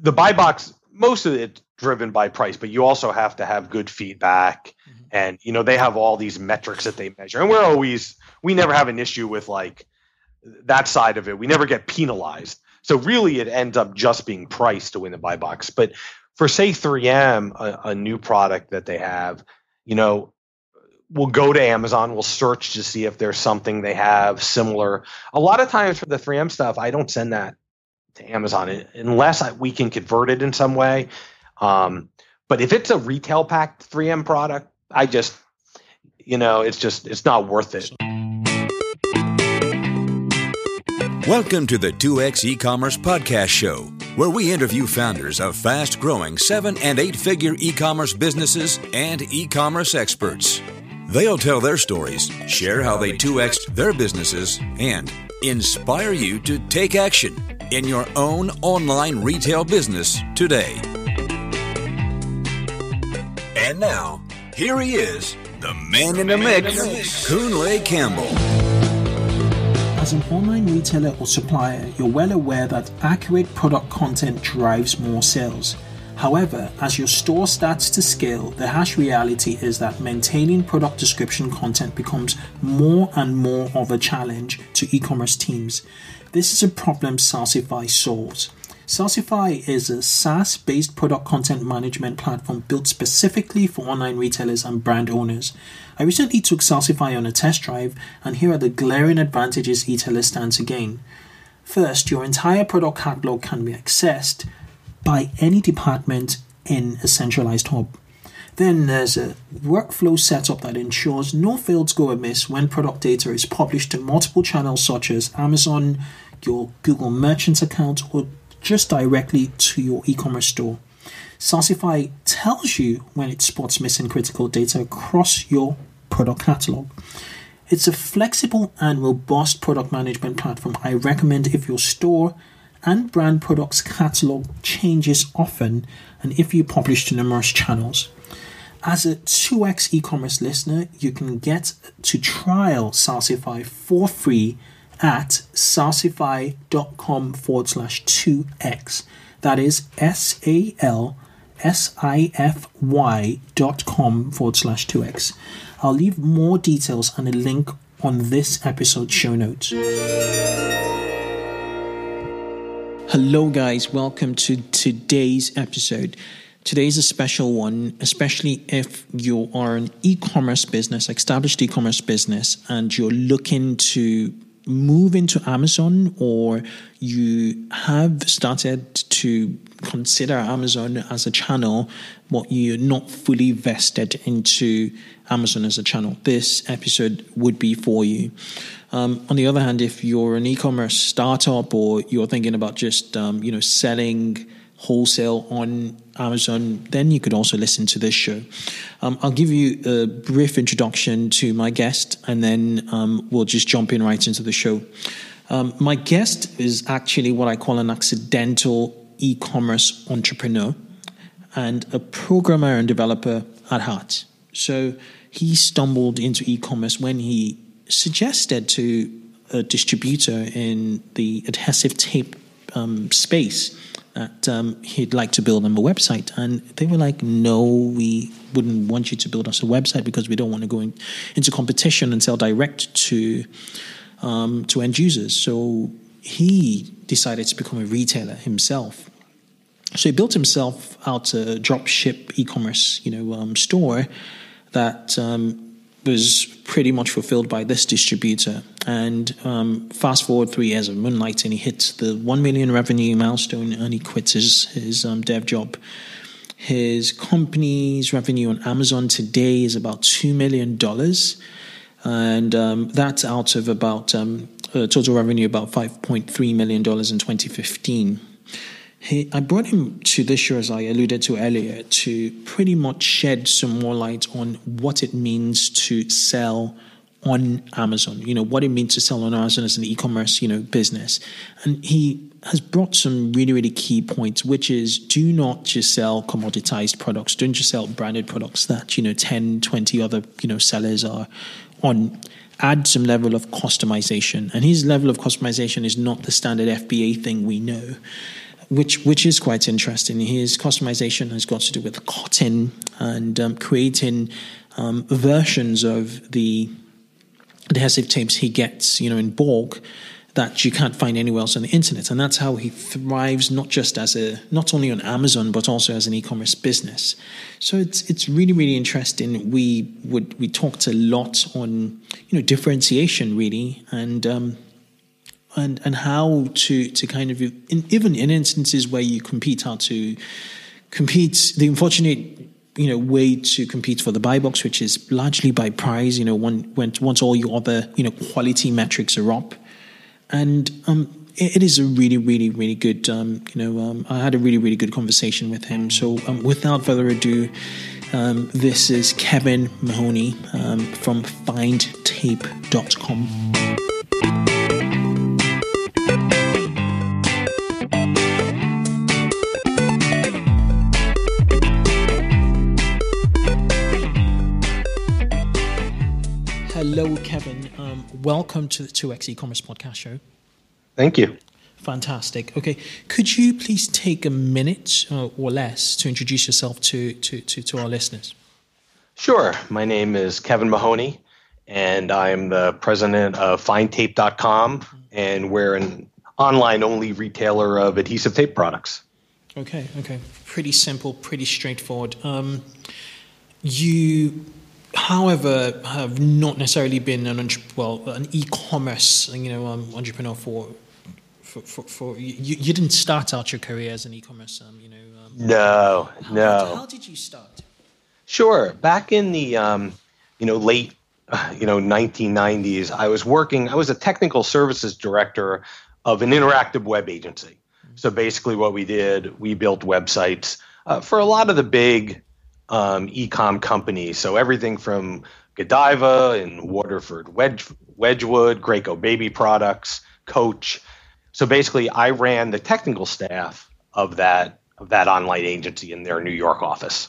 the buy box, most of it driven by price, but you also have to have good feedback. Mm-hmm. And you know they have all these metrics that they measure, and we're always we never have an issue with like that side of it. We never get penalized. So really, it ends up just being price to win the buy box. But for say 3M, a, a new product that they have, you know, we'll go to Amazon, we'll search to see if there's something they have similar. A lot of times for the 3M stuff, I don't send that to Amazon unless we can convert it in some way. Um, but if it's a retail packed 3M product, I just, you know, it's just, it's not worth it. Welcome to the 2X e-commerce podcast show, where we interview founders of fast-growing seven and eight-figure e-commerce businesses and e-commerce experts. They'll tell their stories, share how they 2X'd their businesses, and inspire you to take action in your own online retail business today. And now, here he is, the man in the mix, Kunle Campbell. As an online retailer or supplier, you're well aware that accurate product content drives more sales. However, as your store starts to scale, the harsh reality is that maintaining product description content becomes more and more of a challenge to e commerce teams. This is a problem Salsify solves. Salsify is a SaaS based product content management platform built specifically for online retailers and brand owners. I recently took Salsify on a test drive, and here are the glaring advantages retailers stand to gain. First, your entire product catalog can be accessed by any department in a centralized hub. Then there's a workflow setup that ensures no fields go amiss when product data is published to multiple channels such as Amazon, your Google Merchants account, or just directly to your e commerce store. Salsify tells you when it spots missing critical data across your product catalog. It's a flexible and robust product management platform I recommend if your store and brand products catalog changes often and if you publish to numerous channels. As a 2x e commerce listener, you can get to trial Salsify for free at salsify.com forward slash 2x. That is S A L S I F Y dot com forward slash 2x. I'll leave more details and a link on this episode show notes. Hello, guys. Welcome to today's episode. Today is a special one, especially if you are an e commerce business, established e commerce business, and you're looking to move into Amazon or you have started to consider Amazon as a channel, but you're not fully vested into Amazon as a channel, this episode would be for you. Um, on the other hand, if you're an e-commerce startup or you're thinking about just um, you know selling wholesale on Amazon, then you could also listen to this show. Um, I'll give you a brief introduction to my guest, and then um, we'll just jump in right into the show. Um, my guest is actually what I call an accidental e commerce entrepreneur and a programmer and developer at heart. So he stumbled into e commerce when he suggested to a distributor in the adhesive tape um, space that um, he'd like to build them a website. And they were like, no, we wouldn't want you to build us a website because we don't want to go in, into competition and sell direct to, um, to end users. So he decided to become a retailer himself. So he built himself out a drop ship e-commerce, you know, um, store that um, was pretty much fulfilled by this distributor. And um, fast forward three years of moonlighting, he hits the one million revenue milestone and he quits his his um, dev job. His company's revenue on Amazon today is about two million dollars, and um, that's out of about um, total revenue about five point three million dollars in 2015. He, I brought him to this show, as I alluded to earlier, to pretty much shed some more light on what it means to sell on Amazon. You know what it means to sell on Amazon as an e-commerce, you know, business. And he has brought some really, really key points, which is do not just sell commoditized products. Don't just sell branded products that, you know, 10, 20 other, you know, sellers are on. Add some level of customization. And his level of customization is not the standard FBA thing we know which which is quite interesting. His customization has got to do with cotton and um, creating um, versions of the adhesive tapes he gets, you know, in bulk that you can't find anywhere else on the internet. And that's how he thrives, not just as a, not only on Amazon, but also as an e-commerce business. So it's, it's really, really interesting. We would, we talked a lot on, you know, differentiation really, and, um, and, and how to, to kind of, in, even in instances where you compete, how to compete, the unfortunate you know way to compete for the buy box, which is largely by price. You know, when once all your other you know quality metrics are up, and um, it, it is a really, really, really good. Um, you know, um, I had a really, really good conversation with him. So, um, without further ado, um, this is Kevin Mahoney um, from FindTape.com. Hello, Kevin. Um, welcome to the 2x e-commerce podcast show. Thank you. Fantastic. Okay, could you please take a minute uh, or less to introduce yourself to, to, to, to our listeners? Sure. My name is Kevin Mahoney, and I'm the president of FindTape.com, and we're an online-only retailer of adhesive tape products. Okay. Okay. Pretty simple. Pretty straightforward. Um, you however, have not necessarily been an well an e-commerce you know um, entrepreneur for. For, for, for you, you didn't start out your career as an e-commerce, um, you know. Um, no, how, no. How did you start? Sure. Back in the um, you know late you know 1990s, I was working. I was a technical services director of an interactive web agency. Mm-hmm. So basically, what we did, we built websites uh, for a lot of the big um, e-com companies. So everything from Godiva and Waterford Wedge, Wedgwood, Graco Baby Products, Coach. So basically, I ran the technical staff of that of that online agency in their New York office.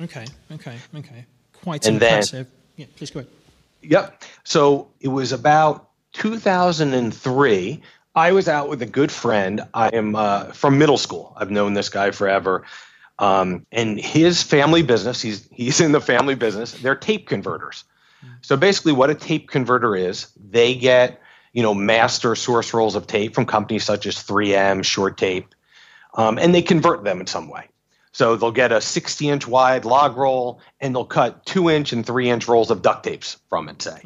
Okay, okay, okay. Quite and impressive. Then, yeah, please go ahead. Yep. So it was about 2003. I was out with a good friend. I am uh, from middle school. I've known this guy forever. Um, and his family business, he's he's in the family business. They're tape converters. So basically, what a tape converter is, they get you know master source rolls of tape from companies such as 3M, Shurtape, um, and they convert them in some way. So they'll get a 60 inch wide log roll, and they'll cut two inch and three inch rolls of duct tapes from it, say,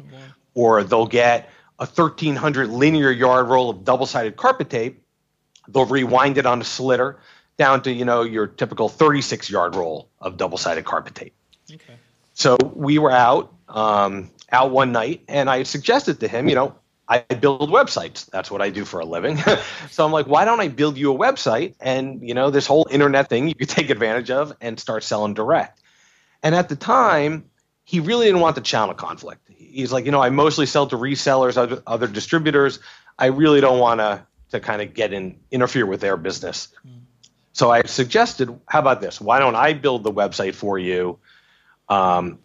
or they'll get a 1300 linear yard roll of double sided carpet tape. They'll rewind it on a slitter down to you know your typical 36 yard roll of double sided carpet tape. Okay. So we were out um, out one night, and I suggested to him, you know, I build websites. That's what I do for a living. so I'm like, why don't I build you a website and you know this whole internet thing you could take advantage of and start selling direct. And at the time, he really didn't want the channel conflict. He's like, you know, I mostly sell to resellers, other, other distributors. I really don't want to to kind of get in interfere with their business. Mm. So I suggested, how about this? Why don't I build the website for you? Um,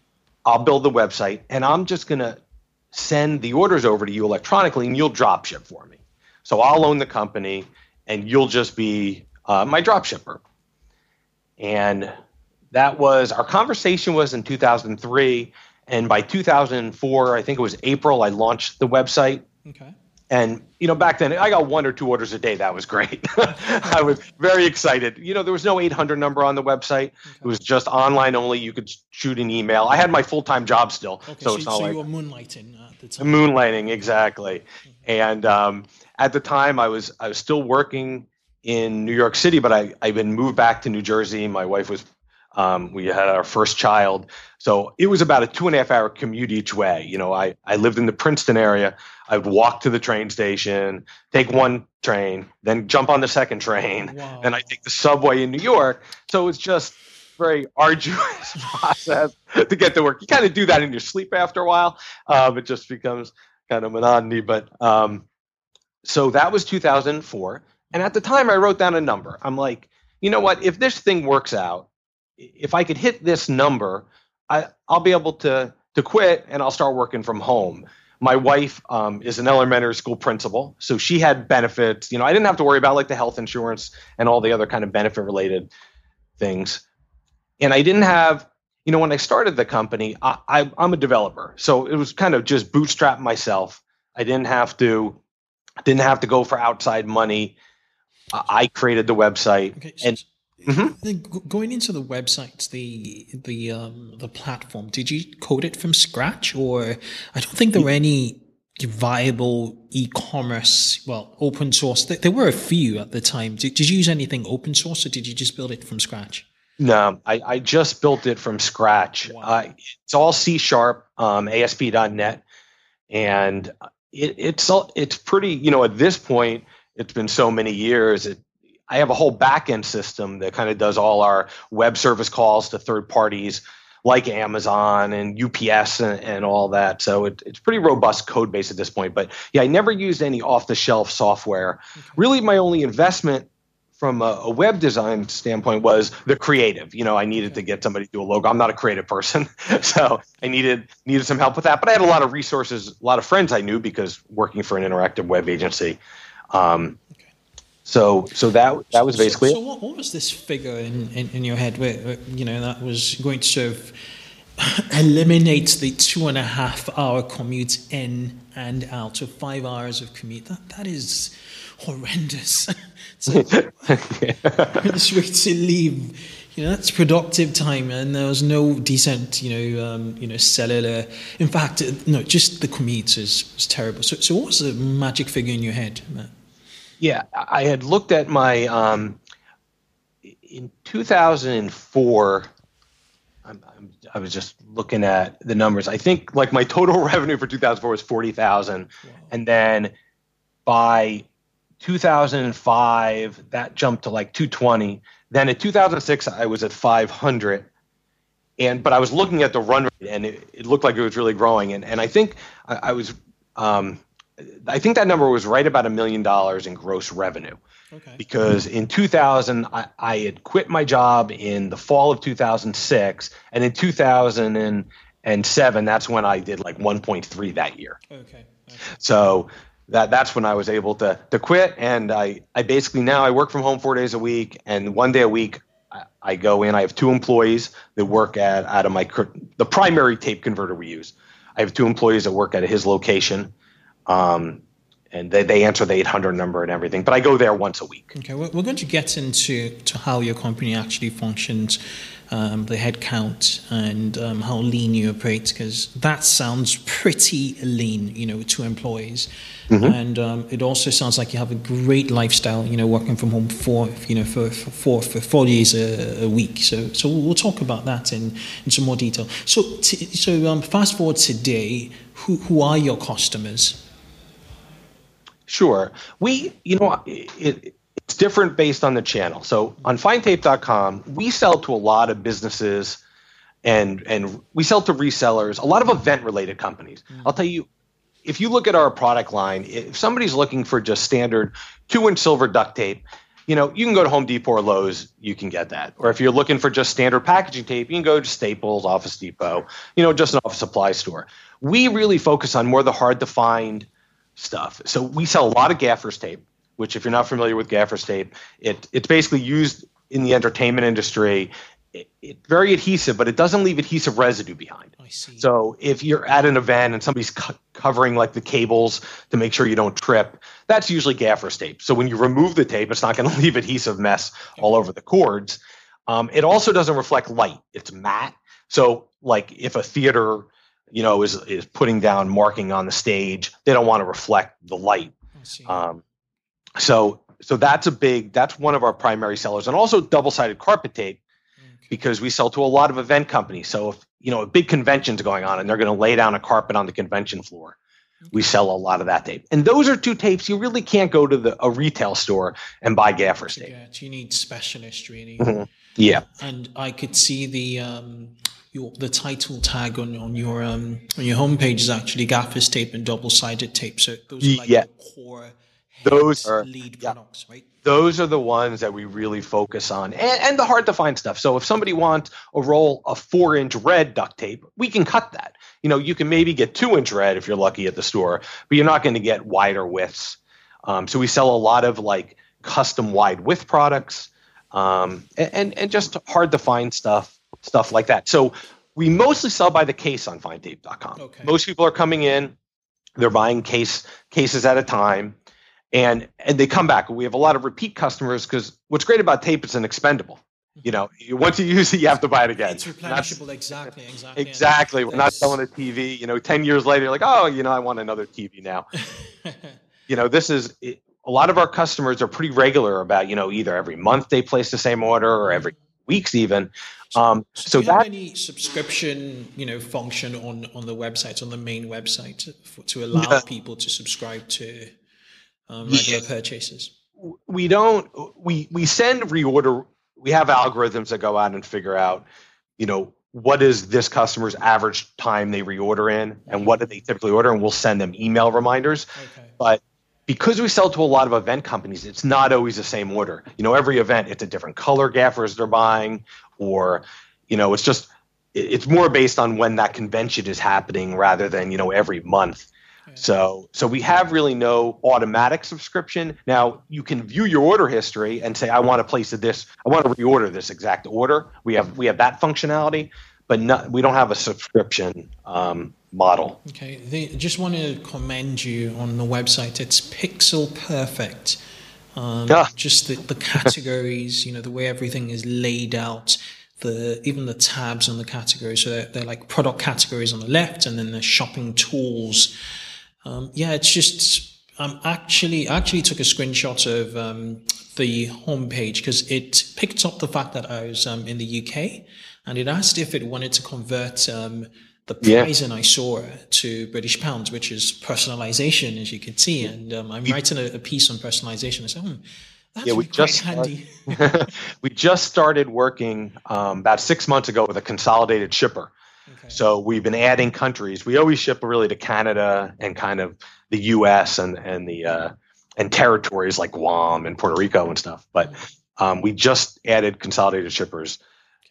I'll build the website and I'm just going to send the orders over to you electronically and you'll drop ship for me. So I'll own the company and you'll just be uh, my drop shipper. And that was our conversation was in 2003. And by 2004, I think it was April, I launched the website. Okay. And you know, back then I got one or two orders a day. That was great. I was very excited. You know, there was no 800 number on the website. Okay. It was just online only. You could shoot an email. I had my full time job still, okay, so, so it's not so like you were moonlighting at the time. Moonlighting, exactly. Mm-hmm. And um, at the time, I was I was still working in New York City, but I I've been moved back to New Jersey. My wife was um, we had our first child. So it was about a two and a half hour commute each way. You know, I, I lived in the Princeton area. I would walk to the train station, take one train, then jump on the second train, wow. and I take the subway in New York. So it's just very arduous process to get to work. You kind of do that in your sleep after a while. Um, it just becomes kind of monotony. But um, so that was 2004. And at the time, I wrote down a number. I'm like, you know what? If this thing works out, if I could hit this number, I, I'll be able to to quit and I'll start working from home. my wife um, is an elementary school principal, so she had benefits. You know, I didn't have to worry about like the health insurance and all the other kind of benefit related things. And I didn't have, you know, when I started the company, I, I, I'm a developer, so it was kind of just bootstrap myself. I didn't have to, didn't have to go for outside money. I created the website, okay, and Mm-hmm. Going into the websites, the the um, the platform, did you code it from scratch, or I don't think there were any viable e-commerce, well, open source. There were a few at the time. Did, did you use anything open source, or did you just build it from scratch? No, I, I just built it from scratch. Wow. Uh, it's all C sharp, um, ASP.NET, and it, it's all it's pretty. You know, at this point, it's been so many years. It, I have a whole backend system that kind of does all our web service calls to third parties like Amazon and UPS and, and all that. So it, it's pretty robust code base at this point. But yeah, I never used any off the shelf software. Okay. Really, my only investment from a, a, web design standpoint was the creative. You know, I needed to get somebody to do a logo. I'm not a creative person, so I needed needed some help with that. But I had a lot of resources, a lot of friends I knew because working for an interactive web agency. Um, so, so that that was basically. So, so what, what, was this figure in, in, in your head where, where, you know that was going to sort of eliminate the two and a half hour commute in and out, of five hours of commute. That that is horrendous. so, it's way to leave. You know that's productive time, and there was no decent, you know, um, you know, cellular. In fact, no, just the commute is, is terrible. So, so what was the magic figure in your head, Matt? Yeah, I had looked at my um, in 2004. I'm, I'm, i was just looking at the numbers. I think like my total revenue for 2004 was 40,000, wow. and then by 2005 that jumped to like 220. Then in 2006 I was at 500, and but I was looking at the run rate and it, it looked like it was really growing. And and I think I, I was um, I think that number was right about a million dollars in gross revenue. Okay. Because in 2000, I, I, had quit my job in the fall of 2006, and in 2007, that's when I did like 1.3 that year. Okay. okay. So that that's when I was able to to quit, and I I basically now I work from home four days a week, and one day a week I, I go in. I have two employees that work at out of my the primary tape converter we use. I have two employees that work at his location um, and they, they answer the 800 number and everything. But I go there once a week. Okay, we're, going to get into to how your company actually functions, um, the headcount, and um, how lean you operate, because that sounds pretty lean, you know, with two employees. Mm-hmm. And um, it also sounds like you have a great lifestyle, you know, working from home for, you know, for, for, four, for four days a, a week. So, so we'll talk about that in, in some more detail. So, t- so um, fast forward today, who, who are your customers? Sure. We, you know, it, it's different based on the channel. So on findtape.com, we sell to a lot of businesses and and we sell to resellers, a lot of event related companies. Mm. I'll tell you if you look at our product line, if somebody's looking for just standard 2-inch silver duct tape, you know, you can go to Home Depot or Lowe's, you can get that. Or if you're looking for just standard packaging tape, you can go to Staples, Office Depot, you know, just an office supply store. We really focus on more the hard to find stuff. So we sell a lot of gaffers tape, which if you're not familiar with gaffers tape, it it's basically used in the entertainment industry. It, it's very adhesive, but it doesn't leave adhesive residue behind. I see. So if you're at an event and somebody's cu- covering like the cables to make sure you don't trip, that's usually gaffers tape. So when you remove the tape, it's not going to leave adhesive mess all over the cords. Um, it also doesn't reflect light. It's matte. So like if a theater you know, is is putting down marking on the stage. They don't want to reflect the light. Um, so so that's a big that's one of our primary sellers, and also double sided carpet tape okay. because we sell to a lot of event companies. So if you know a big convention's going on and they're going to lay down a carpet on the convention floor, okay. we sell a lot of that tape. And those are two tapes you really can't go to the a retail store and buy gaffers tape. You need specialist really. Mm-hmm. Yeah. And I could see the um, your the title tag on, on your um on your homepage is actually gaffers tape and double sided tape. So those are like yeah. core those are lead yeah. products, right? those are the ones that we really focus on and, and the hard to find stuff so if somebody wants a roll of four inch red duct tape we can cut that you know you can maybe get two inch red if you're lucky at the store but you're not going to get wider widths um, so we sell a lot of like custom wide width products um, and and just hard to find stuff stuff like that. So we mostly sell by the case on findtape.com Okay. most people are coming in they're buying case cases at a time and and they come back. We have a lot of repeat customers because what's great about tape is an expendable you know? Mm-hmm. You, once you use it you have to buy it again. It's Not- replenishable, exactly, exactly. exactly. We're not selling a tv you know 10 years later you're like oh you know i want another tv now. You know this is it, a lot of our customers are pretty regular about you know either every month they place the same order or every mm-hmm. weeks even um, so do you have any subscription, you know, function on on the website, on the main website, for, to allow Yeah. people to subscribe to um, regular purchases? we don't we we send reorder we have algorithms that go out and figure out you know what is this customer's average time they reorder in and what do they typically order and we'll send them email reminders Okay. but because we sell to a lot of event companies it's not always the same order you know every event it's a different color gaffers they're buying or you know it's just it's more based on when that convention is happening rather than you know every month so so we have really no automatic subscription. Now you can view your order history and say I want to place this, I want to reorder this exact order. We have we have that functionality, but not, we don't have a subscription um, model. Okay, they, just want to commend you on the website. It's pixel perfect. Um, Yeah. Just the, the categories, you know, the way everything is laid out, the even the tabs on the categories. So they're, they're like product categories on the left, and then the shopping tools. Um, yeah, it's just I'm um, actually I actually took a screenshot of um, the homepage because it picked up the fact that I was um, in the UK, and it asked if it wanted to convert the Yeah. price in ISORA to British pounds, which is personalization, as you can see. And um, I'm writing a, a piece on personalization. I said, hmm, that's Yeah, we quite just handy. we just started working um, about six months ago with a consolidated shipper. Okay. So we've been adding countries. We always ship really to Canada and kind of the U.S. and and the uh, and territories like Guam and Puerto Rico and stuff. But um, we just added consolidated shippers,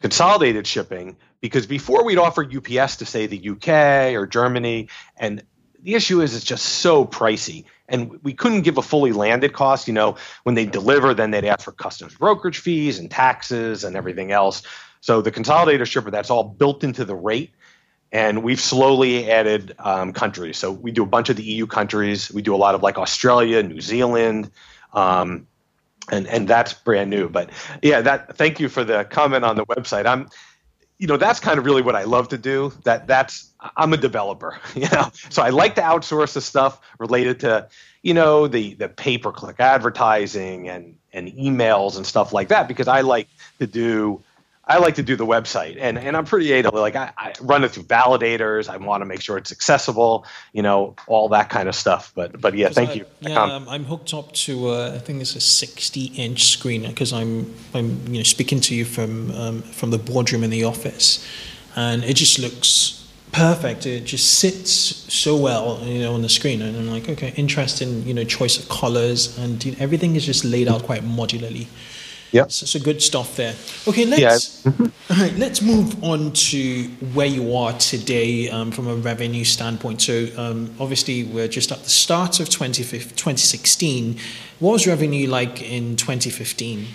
consolidated shipping because before we'd offer UPS to say the UK or Germany, and the issue is it's just so pricey. And we couldn't give a fully landed cost. You know, when they deliver, then they'd ask for customs brokerage fees and taxes and everything else. So the consolidator shipper, that's all built into the rate. And we've slowly added um, countries. So we do a bunch of the EU countries. We do a lot of like Australia, New Zealand, um, and and that's brand new. But yeah, that. Thank you for the comment on the website. I'm, you know, that's kind of really what I love to do. That that's I'm a developer, you know, so I like to outsource the stuff related to, you know, the the pay per click advertising and and emails and stuff like that because I like to do I like to do the website and, and I'm pretty able to like I, I run it through validators. I want to make sure it's accessible, you know, all that kind of stuff. But but yeah, thank I- you. Yeah, Um, um, I'm hooked up to uh, I think it's a 60 inch screen because I'm I'm you know speaking to you from um, from the boardroom in the office, and it just looks perfect. It just sits so well, you know, on the screen, and I'm like, okay, interesting, you know, choice of colors, and you know, everything is just laid out quite modularly. Yep. So, so good stuff there. Okay, let's all right, let's move on to where you are today um, from a revenue standpoint. So um, obviously we're just at the start of 2015 2016. What was revenue like in 2015?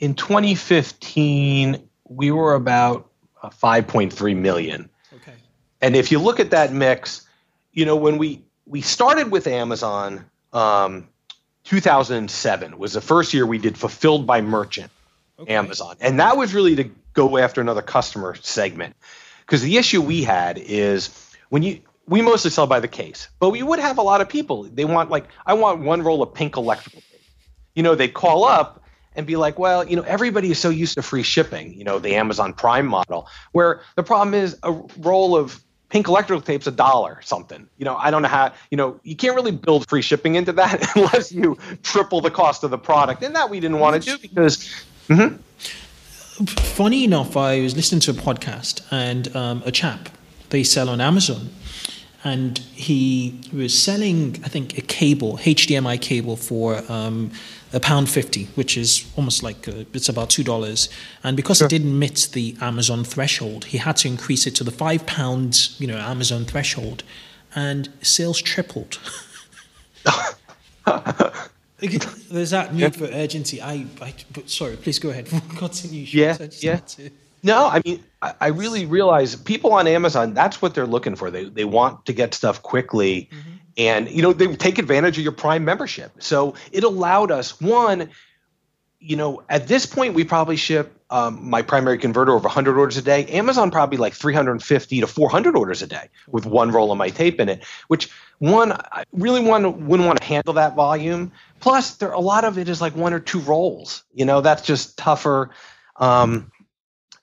in 2015, we were about uh, 5.3 million. Okay. And if you look at that mix, you know, when we we started with Amazon, um, 2007 was the first year we did fulfilled by merchant okay. Amazon, and that was really to go after another customer segment. Because the issue we had is when you we mostly sell by the case, but we would have a lot of people. They want like I want one roll of pink electrical tape. You know, they call up and be like, well, you know, everybody is so used to free shipping. You know, the Amazon Prime model, where the problem is a roll of pink electrical tape's a dollar something. You know, I don't know how. You know, you can't really build free shipping into that unless you triple the cost of the product, and that we didn't want to do because. Mhm. Funny enough, I was listening to a podcast and um, a chap they sell on Amazon, and he was selling, I think, a cable, HDMI cable for um, a pound fifty, which is almost like a, it's about two dollars. And because sure. it didn't meet the Amazon threshold, he had to increase it to the five pounds, you know, Amazon threshold, and sales tripled. There's that need for urgency. I, I but sorry, please go ahead. Continue. Yeah, yeah. To... No, I mean, I, I, really realize people on Amazon. That's what they're looking for. They they want to get stuff quickly, mm-hmm. and you know they take advantage of your Prime membership. So it allowed us one. You know, at this point, we probably ship um, my primary converter over 100 orders a day. Amazon probably like 350 to 400 orders a day with one roll of my tape in it. Which one, I really want wouldn't want to handle that volume. Plus, there a lot of it is like one or two rolls. You know, that's just tougher. Um,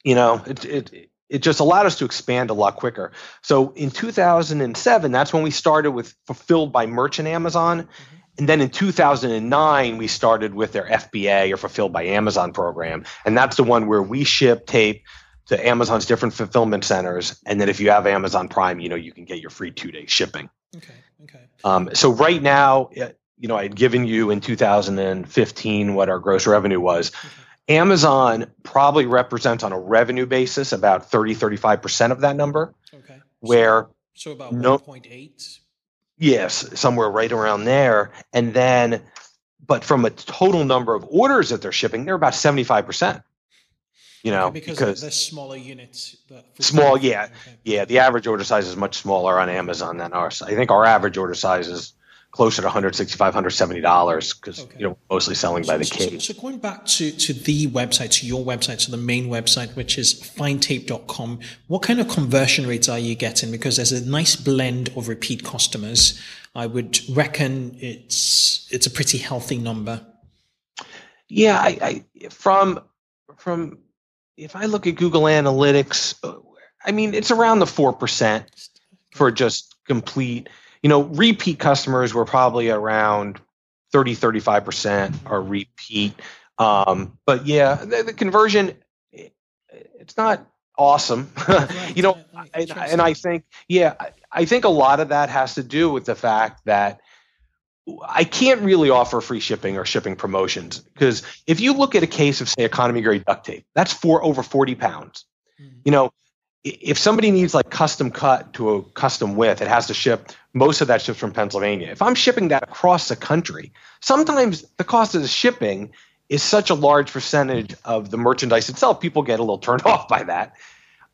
you know, it, it it just allowed us to expand a lot quicker. So in 2007, that's when we started with fulfilled by merchant Amazon. Mm-hmm. And then in 2009, we started with their FBA or fulfilled by Amazon program. And that's the one where we ship tape to Amazon's different fulfillment centers. And then if you have Amazon Prime, you know, you can get your free two day shipping. Okay. Okay. Um, so right now, you know, I had given you in 2015 what our gross revenue was. Okay. Amazon probably represents on a revenue basis about 30, 35% of that number. Okay. Where so, so about no, 1.8. Yes, somewhere right around there. And then, but from a total number of orders that they're shipping, they're about 75% you know, okay, because, because the smaller units. Small, yeah, okay. yeah. The average order size is much smaller on Amazon than ours. I think our average order size is closer to 165 170 dollars because okay. you know mostly selling by the case. So, so, going back to to the website, to your website, to the main website, which is findtape.com, what kind of conversion rates are you getting? Because there's a nice blend of repeat customers. I would reckon it's it's a pretty healthy number. Yeah, I, I from from if I look at Google Analytics, uh, I mean, it's around the 4% for just complete, you know, repeat customers were probably around 30, 35% are repeat. Um, but yeah, the, the conversion, it, it's not awesome. you know, and, and I think, yeah, I, I think a lot of that has to do with the fact that I can't really offer free shipping or shipping promotions because if you look at a case of say economy grade duct tape, that's for over 40 pounds. Mm-hmm. You know, if somebody needs like custom cut to a custom width, it has to ship. Most of that ships from Pennsylvania. If I'm shipping that across the country, sometimes the cost of the shipping is such a large percentage of the merchandise itself. People get a little turned off by that.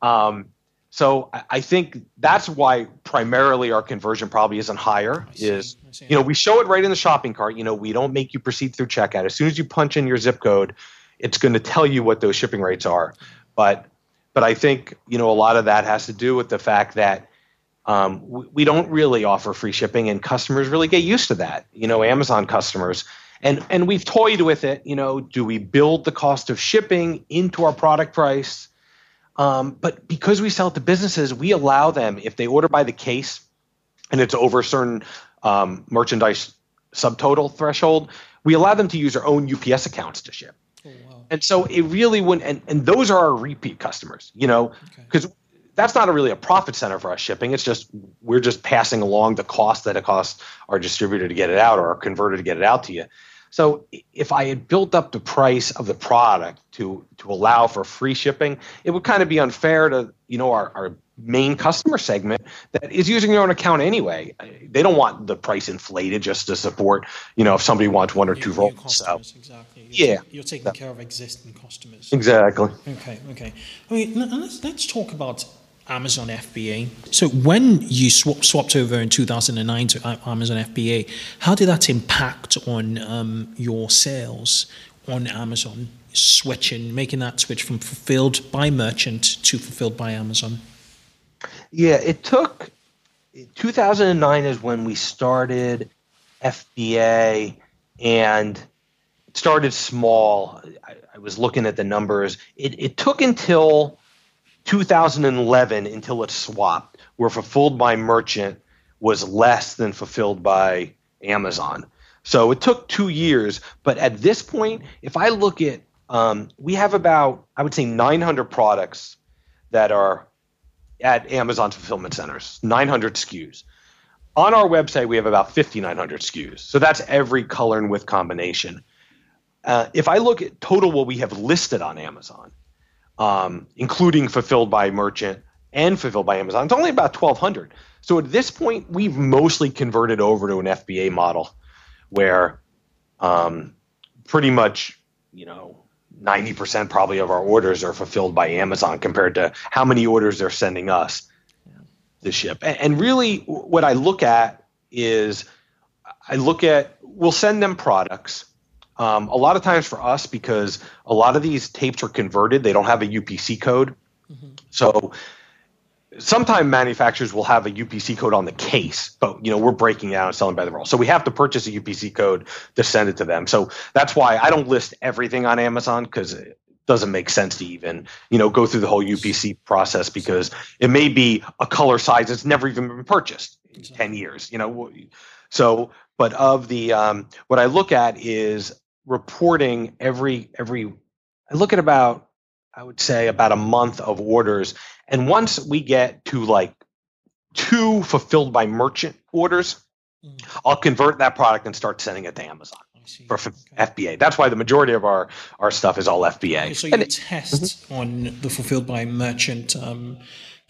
Um, so I think that's why primarily our conversion probably isn't higher. Is you know we show it right in the shopping cart. You know we don't make you proceed through checkout. As soon as you punch in your zip code, it's going to tell you what those shipping rates are. But but I think you know a lot of that has to do with the fact that um, we, we don't really offer free shipping, and customers really get used to that. You know, Amazon customers. And, and we've toyed with it. You know, do we build the cost of shipping into our product price? Um, but because we sell it to businesses, we allow them if they order by the case and it's over a certain um, merchandise subtotal threshold, we allow them to use their own UPS accounts to ship. And so it really wouldn't, and, and those are our repeat customers, you know, because okay. that's not a really a profit center for us shipping. It's just, we're just passing along the cost that it costs our distributor to get it out or our converter to get it out to you. So if I had built up the price of the product to to allow for free shipping, it would kind of be unfair to you know our, our main customer segment that is using their own account anyway. They don't want the price inflated just to support you know if somebody wants one or two rolls. So exactly. You're yeah, you're taking care of existing customers. Exactly. Okay. Okay. I mean, let's let's talk about Amazon FBA. So when you swap, swapped over in 2009 to Amazon FBA, how did that impact on um, your sales on Amazon? Switching, making that switch from fulfilled by merchant to fulfilled by Amazon. Yeah, it took 2009 is when we started FBA and started small. I, I was looking at the numbers. It, it took until 2011 until it swapped, where fulfilled by merchant was less than fulfilled by Amazon. So it took two years, but at this point, if I look at, um, we have about, I would say, 900 products that are at Amazon fulfillment centers, 900 SKUs. on our website we have about 5,900 SKUs. So that's every color and width combination. Uh, if I look at total what we have listed on Amazon, um, including fulfilled by merchant and fulfilled by Amazon, it's only about 1,200. So at this point, we've mostly converted over to an FBA model where um, pretty much, you know, 90% probably of our orders are fulfilled by Amazon compared to how many orders they're sending us to ship. And, and really, what I look at is I look at, we'll send them products. Um, a lot of times for us, because a lot of these tapes are converted, they don't have a UPC code. Mm-hmm. So sometimes manufacturers will have a UPC code on the case, but you know we're breaking out and selling by the roll, so we have to purchase a UPC code to send it to them. So that's why I don't list everything on Amazon because it doesn't make sense to even you know go through the whole UPC process because it may be a color size that's never even been purchased in ten years. You know, so but of the um, what I look at is reporting every every. I look at about I would say about a month of orders and once we get to like two fulfilled by merchant orders, mm. I'll convert that product and start sending it to Amazon for okay. FBA. That's why the majority of our our stuff is all FBA. Okay, so you and test mm-hmm. on the fulfilled by merchant. Um,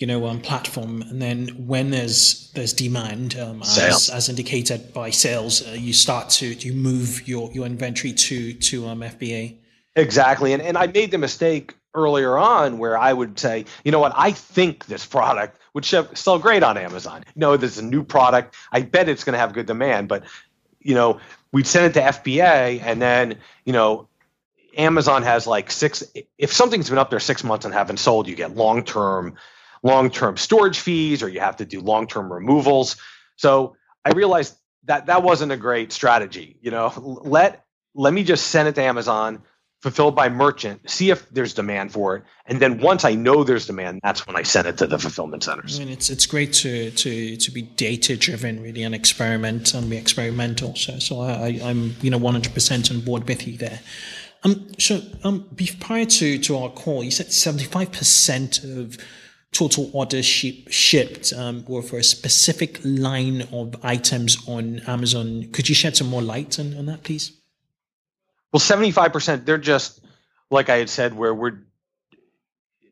you know, um, platform, and then when there's there's demand, um, as, as indicated by sales, uh, you start to you move your your inventory to to um, FBA. Exactly, and and I made the mistake earlier on where I would say, you know what, I think this product would sell great on Amazon. No, this is a new product. I bet it's going to have good demand, but you know, we'd send it to FBA and then, you know, Amazon has like six if something's been up there 6 months and haven't sold, you get long-term long-term storage fees or you have to do long-term removals. So, I realized that that wasn't a great strategy, you know. Let let me just send it to Amazon fulfilled by merchant, see if there's demand for it, and then once I know there's demand, that's when I send it to the fulfillment centers. I mean, it's it's great to to to be data driven, really, and experiment and be experimental. So so I, I'm you know 100 percent on board with you there. Um, so um, prior to to our call, you said 75 percent of total orders ship, shipped um, were for a specific line of items on Amazon. Could you shed some more light on, on that, please? Well, 75%, they're just, like I had said, where we're,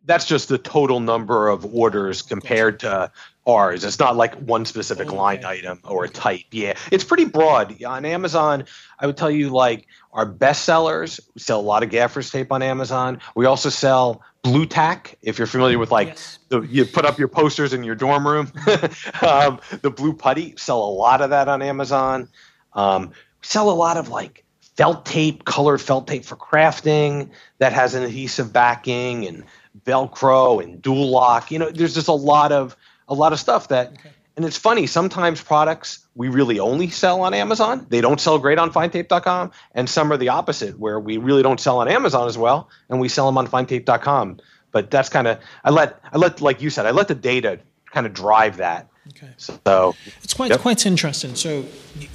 that's just the total number of orders compared to ours. It's not like one specific okay. line item or a type. Yeah, it's pretty broad. On Amazon, I would tell you like our best sellers, we sell a lot of gaffer's tape on Amazon. We also sell Blu Tack. If you're familiar with like yes. the, you put up your posters in your dorm room, um, the blue putty, sell a lot of that on Amazon. Um, sell a lot of like felt tape, colored felt tape for crafting that has an adhesive backing and Velcro and dual lock. You know, there's just a lot of a lot of stuff that okay. And it's funny, sometimes products we really only sell on Amazon. They don't sell great on findtape.com. And some are the opposite, where we really don't sell on Amazon as well, and we sell them on findtape.com. But that's kind of I let I let like you said, I let the data kind of drive that Okay. So it's quite yep. quite interesting. So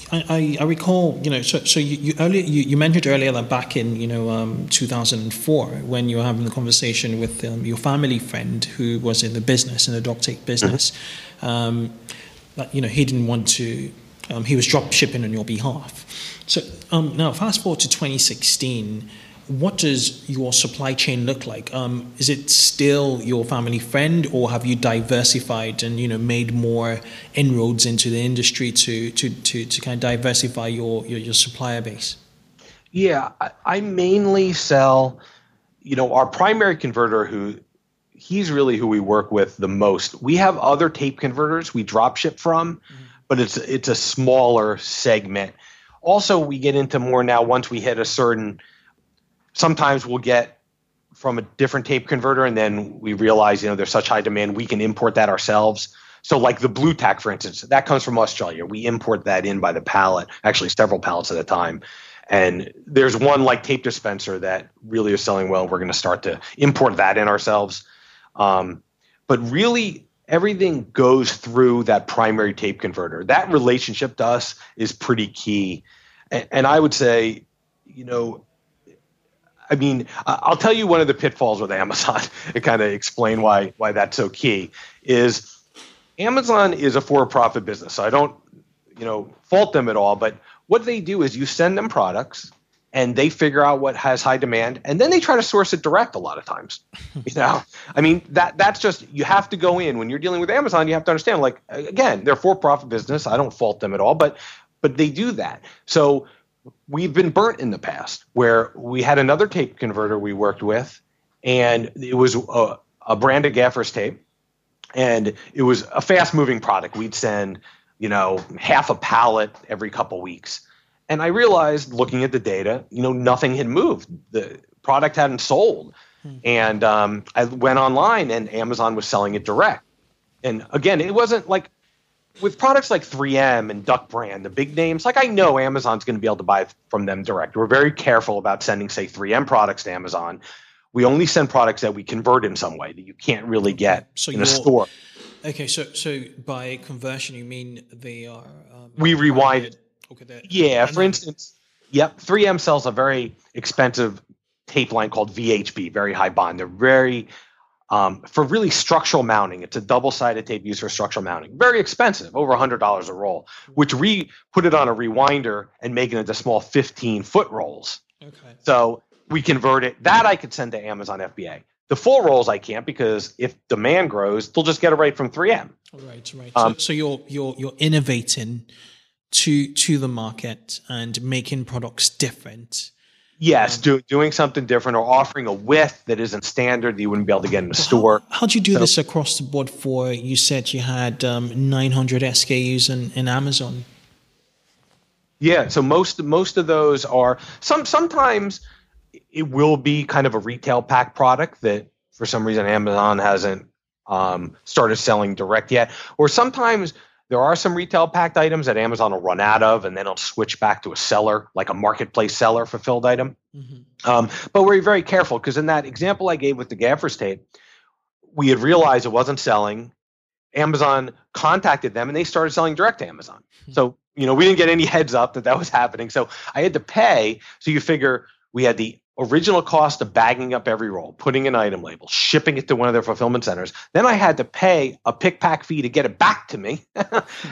I, I, I, recall, you know, so, so you, you earlier you, you, mentioned earlier that back in you know um, 2004 when you were having the conversation with um, your family friend who was in the business in the dog tape business, mm-hmm. Um, that you know he didn't want to. Um, he was drop shipping on your behalf. So um, now fast forward to 2016 what does your supply chain look like? Um, is it still your family friend, or have you diversified and you know made more inroads into the industry to to to, to kind of diversify your, your, your supplier base? Yeah, I, I mainly sell. You know, our primary converter, who he's really who we work with the most. We have other tape converters we drop ship from, mm-hmm. but it's it's a smaller segment. Also, we get into more now once we hit a certain sometimes we'll get from a different tape converter and then we realize you know there's such high demand we can import that ourselves so like the Blu Tack for instance that comes from australia we import that in by the pallet actually several pallets at a time and there's one like tape dispenser that really is selling well we're going to start to import that in ourselves um, but really everything goes through that primary tape converter that relationship to us is pretty key and, and i would say you know I mean, I'll tell you one of the pitfalls with Amazon and kind of explain why why that's so key is Amazon is a for-profit business. So I don't you know fault them at all, but what they do is you send them products and they figure out what has high demand and then they try to source it direct a lot of times you know? I mean that that's just you have to go in. When you're dealing with amazon you have to understand like again they're for profit business. I don't fault them at all but but they do that. So we've been burnt in the past where we had another tape converter we worked with and it was a, a brand of gaffers tape and it was a fast moving product. We'd send you know half a pallet every couple weeks and I realized looking at the data, you know, nothing had moved. The product hadn't sold. Hmm. And um, I went online and Amazon was selling it direct. And again, it wasn't like with products like 3M and Duck Brand, the big names, like I know Amazon's going to be able to buy from them direct. We're very careful about sending, say, 3M products to Amazon. We only send products that we convert in some way that you can't really get so in a store. Okay, so so by conversion you mean they are um, we rewind Okay. yeah, for instance, yep, 3M sells a very expensive tape line called VHB, very high bond. They're very um, for really structural mounting. It's a double-sided tape used for structural mounting. Very expensive, over hundred dollars a roll. Which we put it on a rewinder and make it into small 15-foot rolls. Okay. So we convert it. That I could send to Amazon FBA. The full rolls I can't because if demand grows, they'll just get it right from 3M. Right, right. Um, so, so you're you're you're innovating to to the market and making products different. Yes, um, do, doing something different or offering a width that isn't standard that you wouldn't be able to get in the store. How, do you do so, this across the board for, you said you had um, 900 SKUs in, in Amazon. Yeah, so most most of those are some sometimes it will be kind of a retail pack product that for some reason Amazon hasn't um, started selling direct yet, or sometimes there are some retail packed items that Amazon will run out of, and then it'll switch back to a seller, like a marketplace seller fulfilled item. Mm-hmm. Um, but we're very careful because in that example I gave with the gaffer's tape, we had realized it wasn't selling. Amazon contacted them, and they started selling direct to Amazon. Mm-hmm. So you know we didn't get any heads up that that was happening. So I had to pay. So you figure we had the original cost of bagging up every roll, putting an item label, shipping it to one of their fulfillment centers. Then I had to pay a pick pack fee to get it back to me.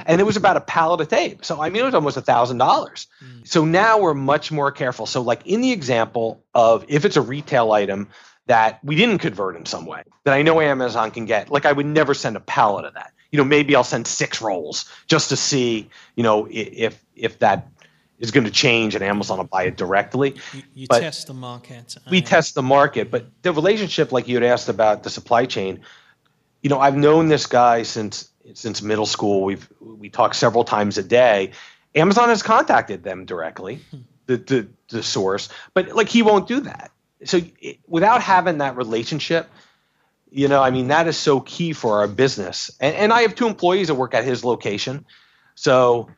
and it was about a pallet of tape. So I mean it was almost a thousand dollars. Mm. So now we're much more careful. So like in the example of if it's a retail item that we didn't convert in some way, that I know Amazon can get, like I would never send a pallet of that. You know, maybe I'll send six rolls just to see, you know, if if that is going to change and Amazon will buy it directly. You, you test the market. We test the market, but the relationship, like you had asked about the supply chain, you know, I've known this guy since since middle school. We've we talk several times a day. Amazon has contacted them directly, hmm. the, the the source, but like he won't do that. So it, without having that relationship, you know, I mean, that is so key for our business. And, and I have two employees that work at his location, so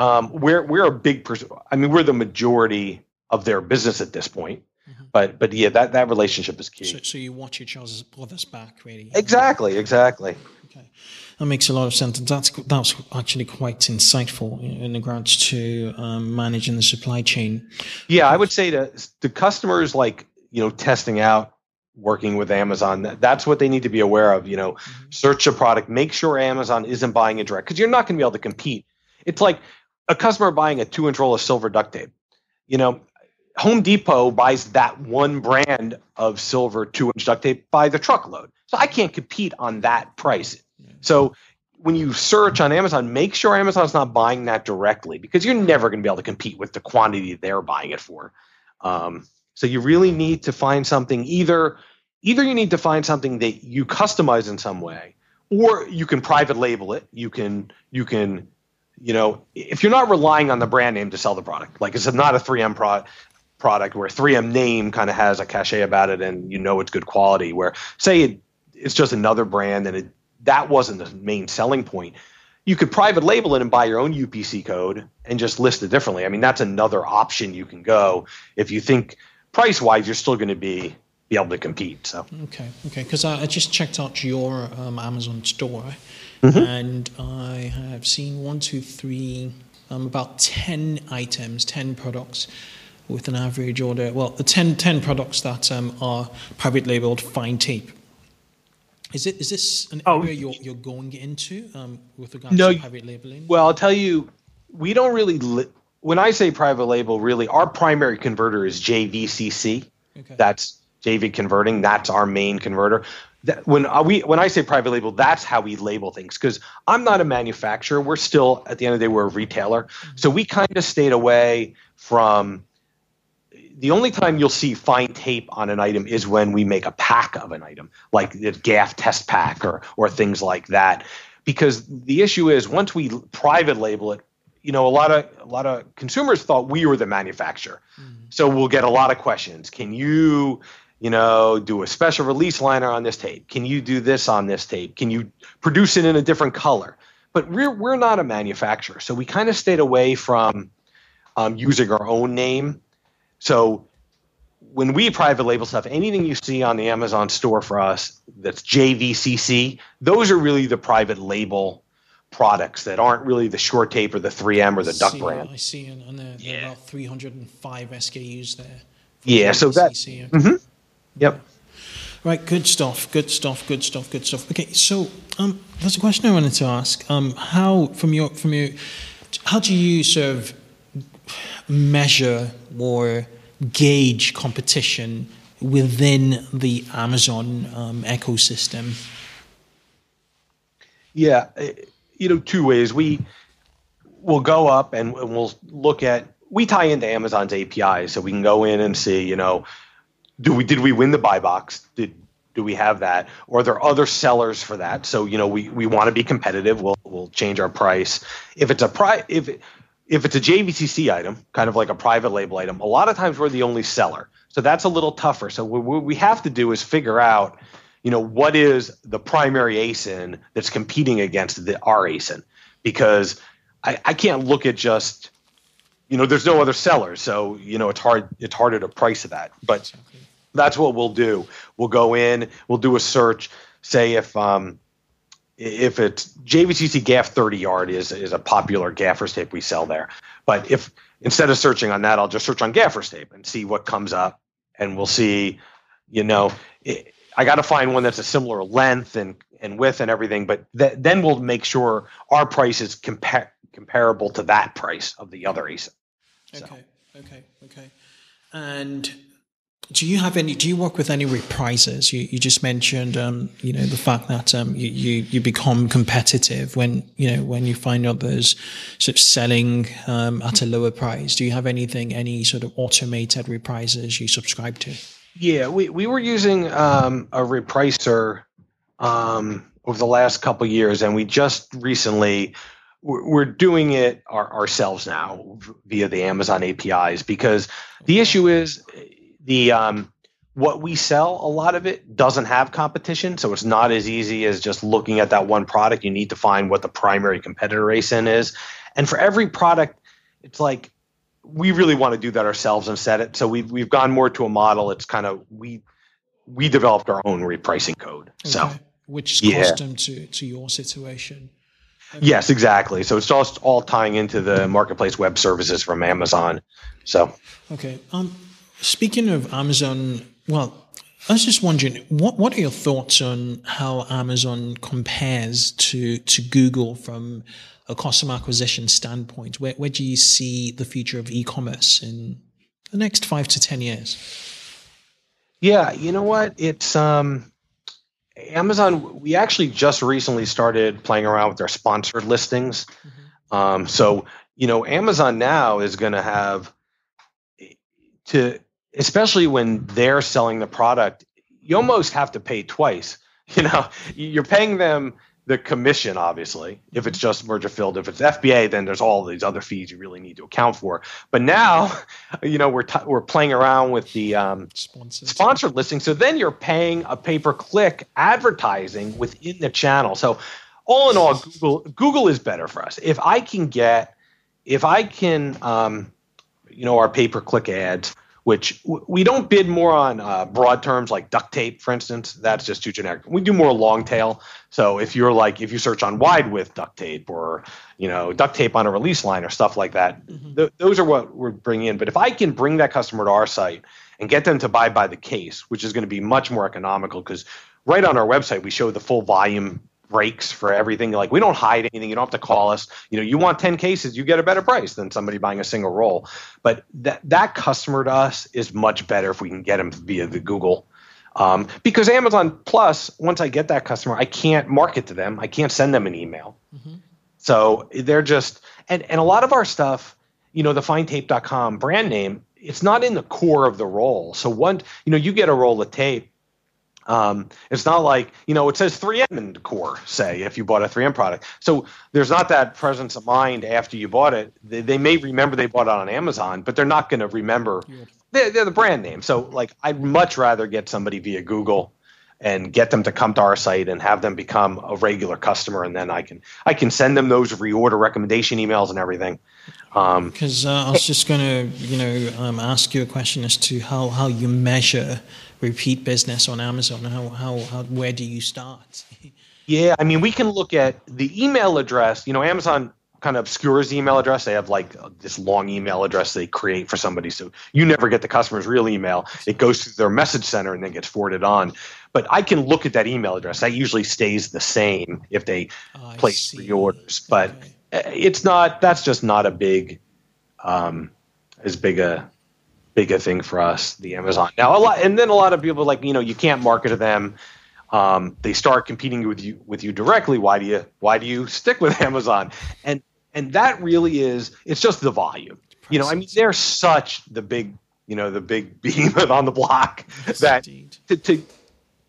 um, we're we're a big person. I mean, we're the majority of their business at this point. Mm-hmm. But but yeah, that, that relationship is key. So, so you watch each other's brothers back, really. Exactly, exactly. Okay, that makes a lot of sense. That's that's actually quite insightful in regards to um, managing the supply chain. Yeah, I would say to the customers like you know testing out working with Amazon. That's what they need to be aware of. You know, mm-hmm. search a product, make sure Amazon isn't buying it direct because you're not going to be able to compete. It's like a customer buying a two inch roll of silver duct tape, you know, Home Depot buys that one brand of silver two inch duct tape by the truckload. So I can't compete on that price. So when you search on Amazon, make sure Amazon's not buying that directly because you're never going to be able to compete with the quantity they're buying it for. Um, so you really need to find something either either you need to find something that you customize in some way, or you can private label it. You can you can you know, if you're not relying on the brand name to sell the product, like it's not a 3M pro- product where 3M name kind of has a cachet about it and you know it's good quality, where say it, it's just another brand and it, that wasn't the main selling point. You could private label it and buy your own UPC code and just list it differently. I mean, that's another option you can go if you think price wise you're still going to be be able to compete. So okay, okay, because I, I, just checked out your um, Amazon store Mm-hmm. And I have seen one, two, three, um, about 10 items, 10 products with an average order. Well, the 10, 10 products that um, are private labeled FindTape. Is it is this an oh, area you're, you're going into um, with regards no, to private labeling? Well, I'll tell you, we don't really. Li- when I say private label, really, our primary converter is JVCC. Okay. That's JV converting. That's our main converter. That, when uh, we when I say private label, that's how we label things. Because I'm not a manufacturer. We're still at the end of the day, we're a retailer. So we kind of stayed away from. The only time you'll see FindTape on an item is when we make a pack of an item, like the GAF test pack or or things like that. Because the issue is once we private label it, you know, a lot of a lot of consumers thought we were the manufacturer. Mm-hmm. So we'll get a lot of questions. Can you, you know, do a special release liner on this tape? Can you do this on this tape? Can you produce it in a different color? But we're we're not a manufacturer, so we kind of stayed away from um, using our own name. So when we private label stuff, anything you see on the Amazon store for us that's JVCC, those are really the private label products that aren't really the Shurtape or the 3M or the Duck brand. I see, and there, there yeah. are about 305 SKUs there. Yeah, so that. Mm-hmm. Yep. Right, good stuff, good stuff, good stuff, good stuff. Okay, so um, there's a question I wanted to ask. Um, how, from your, from your, how do you sort of measure or gauge competition within the Amazon um, ecosystem? Yeah, you know, two ways. We will go up and we'll look at. We tie into Amazon's API, so we can go in and see. You know, do we did we win the buy box? Did do we have that? Or are there other sellers for that? So you know, we we want to be competitive. We'll we'll change our price. If it's a pri if if it's a JVCC item, kind of like a private label item, a lot of times we're the only seller. So that's a little tougher. So what we have to do is figure out you know, what is the primary ASIN that's competing against the our ASIN? Because I, I can't look at just, you know, there's no other sellers, so you know it's hard it's harder to price that. But that's what we'll do. We'll go in, we'll do a search. Say if um, if it's JVCC GAF 30 yard is is a popular gaffer's tape we sell there. But if instead of searching on that, I'll just search on gaffer's tape and see what comes up, and we'll see, you know. It, I got to find one that's a similar length and, and width and everything. But th- then we'll make sure our price is compa- comparable to that price of the other ASIN. So. Okay, okay, okay. And do you have any? Do you work with any repricers? You, you just mentioned, um, you know, the fact that um, you, you, you become competitive when you know when you find others sort of selling um, at a lower price. Do you have anything, any sort of automated repricers you subscribe to? Yeah, we, we were using um, a repricer um, over the last couple years, and we just recently we're doing it our, ourselves now via the Amazon APIs because the issue is the um, what we sell a lot of it doesn't have competition, so it's not as easy as just looking at that one product. You need to find what the primary competitor ASIN is, and for every product, it's like we really want to do that ourselves and set it. So we've we've gone more to a model. It's kind of we we developed our own repricing code. Okay. So which is custom to to your situation. Okay. Yes, exactly. So it's just all tying into the marketplace web services from Amazon. So okay. Um, speaking of Amazon, well, I was just wondering, what what are your thoughts on how Amazon compares to to Google from a customer acquisition standpoint? Where where do you see the future of e-commerce in the next five to ten years? Yeah, you know what? It's um, Amazon. We actually just recently started playing around with their sponsored listings. Mm-hmm. Um, so you know, Amazon now is going to have to especially when they're selling the product, you almost have to pay twice. You know, you're paying them the commission, obviously, if it's just merchant fulfilled. If it's FBA, then there's all these other fees you really need to account for. But now, you know, we're t- we're playing around with the um, sponsored listing. So then you're paying a pay per click advertising within the channel. So all in all, Google Google is better for us. If I can get, if I can, um, you know, our pay per click ads which we don't bid more on uh, broad terms like duct tape, for instance. That's just too generic. We do more long tail. So if you're like, if you search on wide width duct tape or, you know, duct tape on a release line or stuff like that, mm-hmm. th- those are what we're bringing in. But if I can bring that customer to our site and get them to buy by the case, which is going to be much more economical because right on our website, we show the full volume breaks for everything. Like we don't hide anything. You don't have to call us. You know, you want 10 cases, you get a better price than somebody buying a single roll. But that that customer to us is much better if we can get them via the Google. Um, because Amazon Plus, once I get that customer, I can't market to them. I can't send them an email. Mm-hmm. So they're just and and a lot of our stuff, you know, the findtape.com brand name, it's not in the core of the roll. So one, you know, you get a roll of tape um, it's not like you know it says 3M in the core, say if you bought a 3M product. So there's not that presence of mind after you bought it. They, they may remember they bought it on Amazon, but they're not going to remember. They're, they're, the brand name. So like I'd much rather get somebody via Google and get them to come to our site and have them become a regular customer, and then I can I can send them those reorder recommendation emails and everything. Because um, uh, I was just going to you know um, ask you a question as to how how you measure repeat business on Amazon? How, how, how where do you start? yeah, I mean, we can look at the email address. You know, Amazon kind of obscures the email address. They have like this long email address they create for somebody. So you never get the customer's real email. It goes through their message center and then gets forwarded on. But I can look at that email address. That usually stays the same if they oh, place the orders. But okay. it's not, that's just not a big, um, as big a big a thing for us, the Amazon. Now a lot, and then a lot of people like you know you can't market to them. Um, they start competing with you with you directly. Why do you why do you stick with Amazon? And and that really is it's just the volume. You know, I mean, they're such the big you know the big behemoth on the block yes, that to, to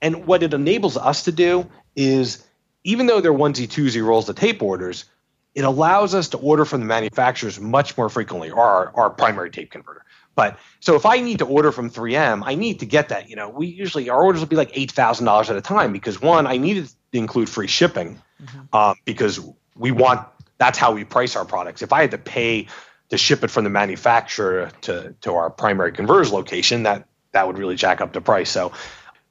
and what it enables us to do is even though they're onesie twosie rolls the tape orders, it allows us to order from the manufacturers much more frequently, or our, our primary tape converter. But so if I need to order from 3M, I need to get that. You know, we usually our orders will be like eight thousand dollars at a time because one, I needed to include free shipping mm-hmm. uh, because we want that's how we price our products. If I had to pay to ship it from the manufacturer to to our primary converters location, that that would really jack up the price. So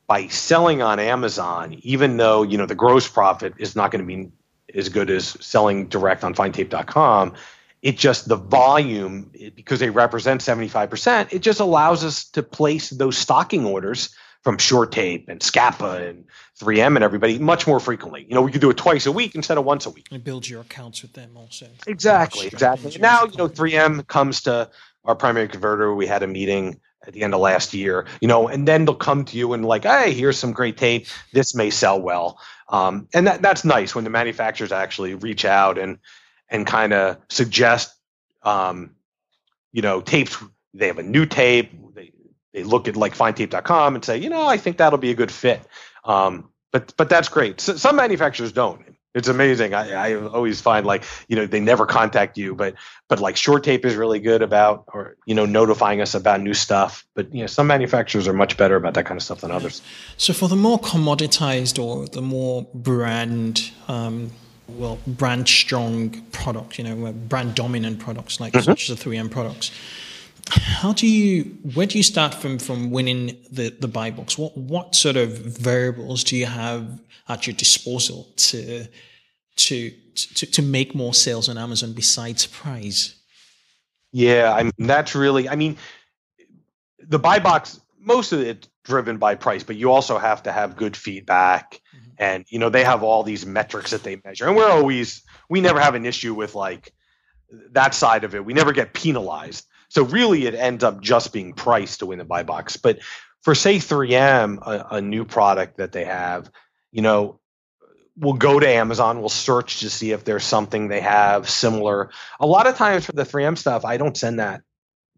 by selling on Amazon, even though you know the gross profit is not going to be as good as selling direct on findtape.com, it just the volume because they represent 75% it just allows us to place those stocking orders from Shurtape and scapa and 3m and everybody much more frequently. You know we could do it twice a week instead of once a week. And build your accounts with them also. Exactly exactly. now you know 3m comes to our primary converter. We had a meeting at the end of last year you know and then they'll come to you and like hey here's some great tape. This may sell well. Um, and that, that's nice when the manufacturers actually reach out and and kind of suggest, um, you know, tapes. They have a new tape. They they look at like findtape.com and say, you know, I think that'll be a good fit. Um, but but that's great. So, some manufacturers don't. It's amazing. I, I always find like you know they never contact you, but but like Shurtape is really good about or you know notifying us about new stuff. But you know some manufacturers are much better about that kind of stuff than others. So for the more commoditized or the more brand um, well brand strong products, you know, brand dominant products like mm-hmm. such as the 3M products. How do you where do you start from from winning the the buy box? What what sort of variables do you have at your disposal to to to, to make more sales on Amazon besides price? Yeah, I mean that's really I mean the buy box most of it driven by price, but you also have to have good feedback and you know they have all these metrics that they measure. And we're always we never have an issue with like that side of it. We never get penalized. So really it ends up just being price to win the buy box. But for say 3m a, a new product that they have you know we'll go to amazon. We'll search to see if there's something they have similar. A lot of times for the 3m stuff i don't send that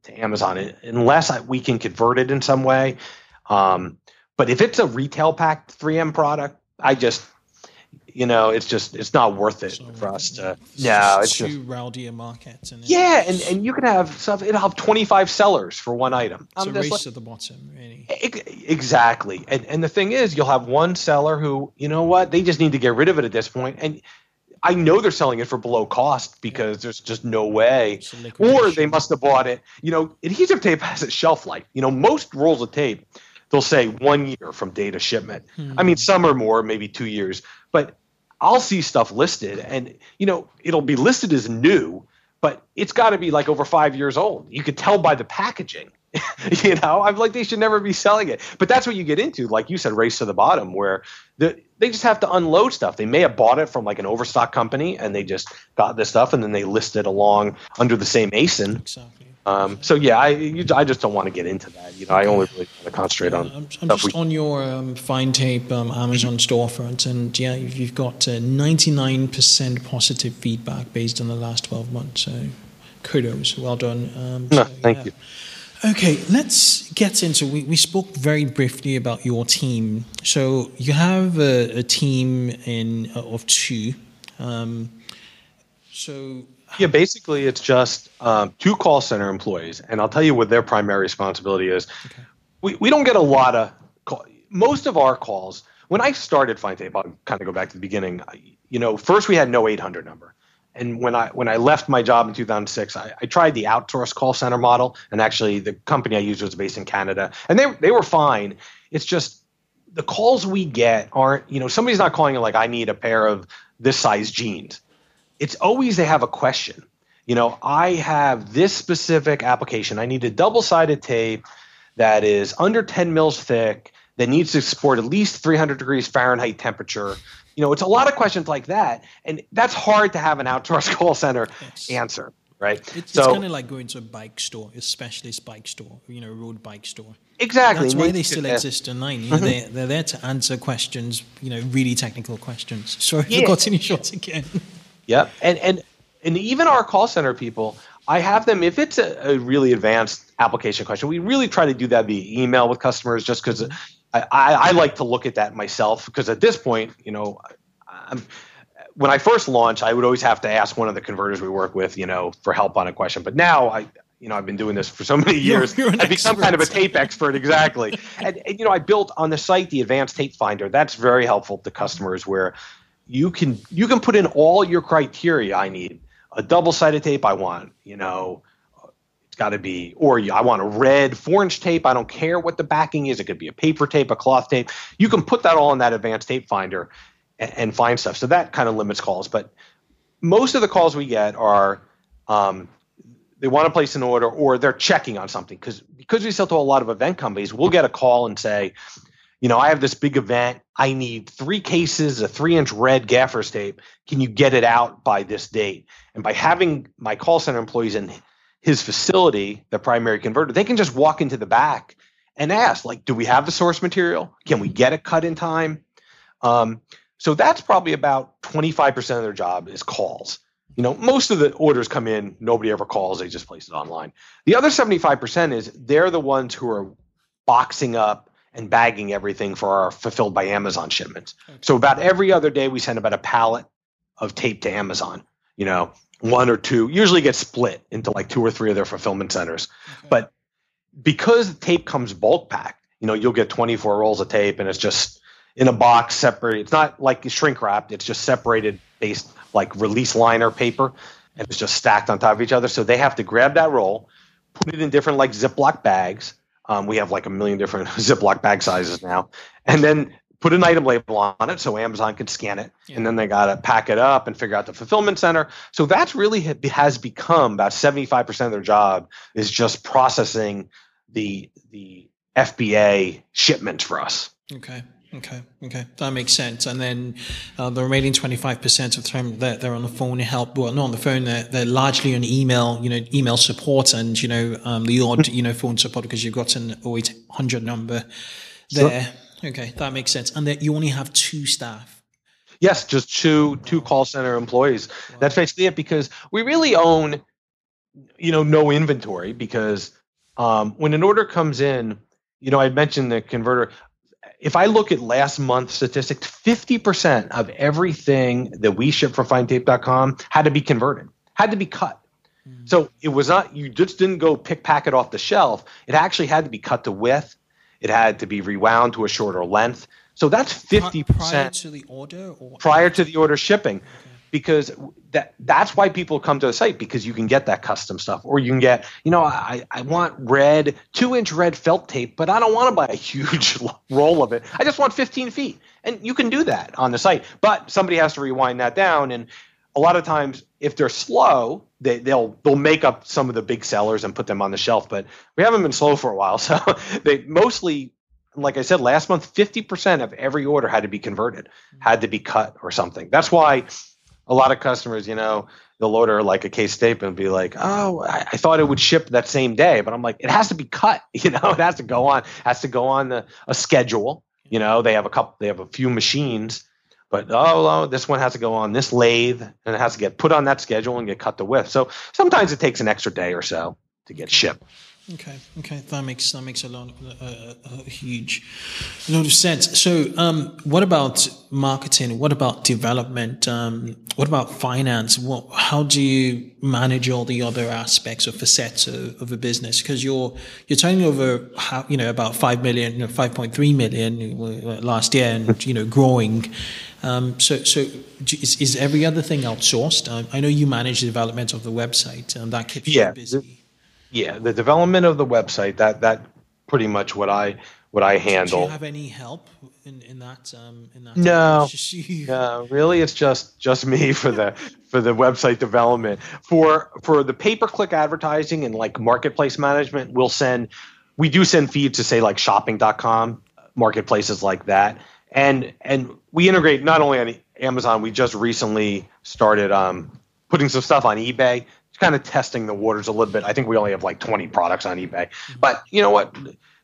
to amazon unless I, we can convert it in some way. Um, but if it's a retail packed 3M product, I just you know, it's just it's not worth it so, for us to. Yeah, it's too just, rowdy a market. And yeah, and, and you can have stuff. It'll have twenty five sellers for one item. It's a race like, at the bottom, really. Exactly, and and the thing is, you'll have one seller who, you know what, they just need to get rid of it at this point, and I know they're selling it for below cost because yeah. there's just no way, or they must have bought it. You know, adhesive tape has a shelf life. You know, most rolls of tape they'll say one year from data shipment. Hmm. I mean, some are more, maybe two years, but I'll see stuff listed and, you know, it'll be listed as new, but it's got to be like over five years old. You could tell by the packaging. you know, I'm like they should never be selling it. But that's what you get into, like you said, race to the bottom, where the, they just have to unload stuff. They may have bought it from like an overstock company, and they just got this stuff, and then they list it along under the same ASIN. Exactly. Um, so yeah, I you, I just don't want to get into that. You know, I only really want to concentrate on. I'm, I'm just we, on your um, FindTape um, Amazon storefront, and yeah, you've got 99% uh, positive feedback based on the last 12 months. So kudos, well done. Um, no, thank yeah. you. Okay, let's get into. We, we spoke very briefly about your team. So you have a, a team in uh, of two. Um, so yeah, basically it's just um, two call center employees, and I'll tell you what their primary responsibility is. Okay. We we don't get a lot of call, most of our calls. When I started FindTape, I'll kind of go back to the beginning. You know, first we had no 800 number and when I when I left my job in 2006, I, I, tried the outsourced call center model, and actually the company I used was based in Canada, and they they were fine. It's just the calls we get aren't you know somebody's not calling it like I need a pair of this size jeans. It's always they have a question. You know, I have this specific application. I need a double sided tape that is under 10 mils thick that needs to support at least 300 degrees Fahrenheit temperature you know, it's a lot of questions like that, and that's hard to have an outdoor call center yes. answer, right? It's, so, it's kind of like going to a bike store, a specialist bike store, you know, a road bike store. Exactly. That's why they still exist online. You know, mm-hmm. they're, they're there to answer questions, you know, really technical questions. Sorry, yeah. I forgot any shots again. Yeah, and and and even our call center people, I have them if it's a, a, really advanced application question. We really try to do that via email with customers, just because mm-hmm. I, I, like to look at that myself because at this point, you know, I'm, when I first launched, I would always have to ask one of the converters we work with, you know, for help on a question. But now I, you know, I've been doing this for so many years. You're, you're I've become kind of a tape expert, exactly. and, and, you know, I built on the site the advanced tape finder. That's very helpful to customers where you can you can put in all your criteria. I need a double sided tape. I want, you know, it's got to be, or I want a red inch tape. I don't care what the backing is. It could be a paper tape, a cloth tape. You can put that all in that advanced tape finder and, and find stuff. So that kind of limits calls. But most of the calls we get are um, they want to place an order or they're checking on something because because we sell to a lot of event companies. We'll get a call and say, you know, I have this big event. I need three cases of three inch red gaffer's tape. Can you get it out by this date? And by having my call center employees in his facility, the primary converter, they can just walk into the back and ask, like, do we have the source material? Can we get it cut in time? Um, so that's probably about 25% of their job is calls. You know, most of the orders come in, nobody ever calls, they just place it online. The other 75% is they're the ones who are boxing up and bagging everything for our fulfilled by Amazon shipments. Okay. So about every other day we send about a pallet of tape to Amazon. You know, one or two usually get split into like two or three of their fulfillment centers okay. but because the tape comes bulk packed you know you'll get 24 rolls of tape and it's just in a box separated it's not like shrink wrapped it's just separated based like release liner paper and it's just stacked on top of each other so they have to grab that roll put it in different like ziploc bags um, we have like a million different ziploc bag sizes now and then put an item label on it so Amazon could scan it, yeah. and then they got to pack it up and figure out the fulfillment center. So that's really has become about seventy five percent of their job is just processing the the FBA shipment for us. Okay. Okay, okay, that makes sense. And then uh, the remaining twenty five percent of the time they're, they're on the phone to help. Well, not on the phone. They're, they're largely on email. You know, email support and you know um, the odd you know phone support because you've got an 0800 number there. Sure. Okay, that makes sense. And that you only have two staff. Yes, just two two call center employees. Wow. That's basically it because we really own, you know, no inventory because um, when an order comes in, you know, I mentioned the converter. If I look at last month's statistics, 50% of everything that we ship from findtape.com had to be converted, had to be cut. Mm-hmm. So it was not, you just didn't go pick packet off the shelf. It actually had to be cut to width it had to be rewound to a shorter length. So that's 50% prior to the order or prior to the order shipping. Because that that's why people come to the site because you can get that custom stuff, or you can get, you know, I, I want red two inch red felt tape, but I don't want to buy a huge roll of it. I just want 15 feet, and you can do that on the site. But somebody has to rewind that down, and a lot of times if they're slow, they, they'll they'll make up some of the big sellers and put them on the shelf. But we haven't been slow for a while, so they mostly, like I said last month, fifty percent of every order had to be converted, had to be cut or something. That's why a lot of customers, you know, they'll order like a case tape and be like, "Oh, I, I, thought it would ship that same day," but I'm like, it has to be cut. You know, it has to go on, has to go on the, a schedule. You know, they have a couple, they have a few machines but oh, oh, this one has to go on this lathe and it has to get put on that schedule and get cut to width. So sometimes it takes an extra day or so to get shipped. Okay, okay, that makes that makes a lot, a, a huge lot of sense. So, um, what about marketing? What about development? Um, what about finance? What, how do you manage all the other aspects or facets of, of a business? Because you're you're turning over, how, you know, about five million, you know, five point three million last year, and you know, growing. Um, so, so is, is, every other thing outsourced? Um, I know you manage the development of the website, and that keeps yeah, you busy. Yeah, the development of the website that that pretty much what I what I handle. Do you have any help in, in that? Um, in that no, no, really, it's just just me for the for the website development. For for the pay per click advertising and like marketplace management, we'll send we do send feeds to say like shopping.com, marketplaces like that, and and we integrate not only on Amazon. We just recently started um, putting some stuff on eBay kind of testing the waters a little bit. I think we only have like 20 products on eBay, but you know what?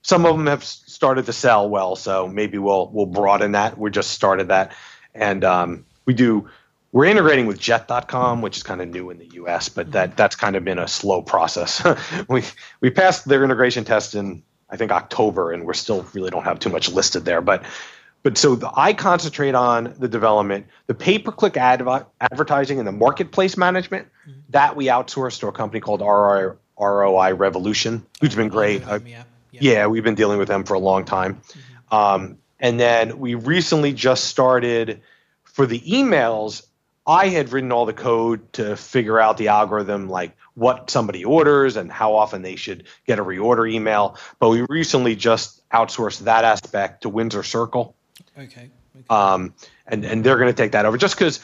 Some of them have started to sell well, so maybe we'll we'll broaden that. We just started that, and um, we do. We're integrating with Jet.com, which is kind of new in the U.S., but that that's kind of been a slow process. we we passed their integration test in I think October, and we're still really don't have too much listed there, but but so the, I concentrate on the development, the pay per click adv- advertising, and the marketplace management. Mm-hmm. That we outsource to a company called ROI, ROI Revolution, who's been great. Them, yeah. Yeah. yeah. we've been dealing with them for a long time. Mm-hmm. Um, and then we recently just started for the emails. I had written all the code to figure out the algorithm, like what somebody orders and how often they should get a reorder email. But we recently just outsourced that aspect to Windsor Circle. Okay. okay. Um, and and they're going to take that over just because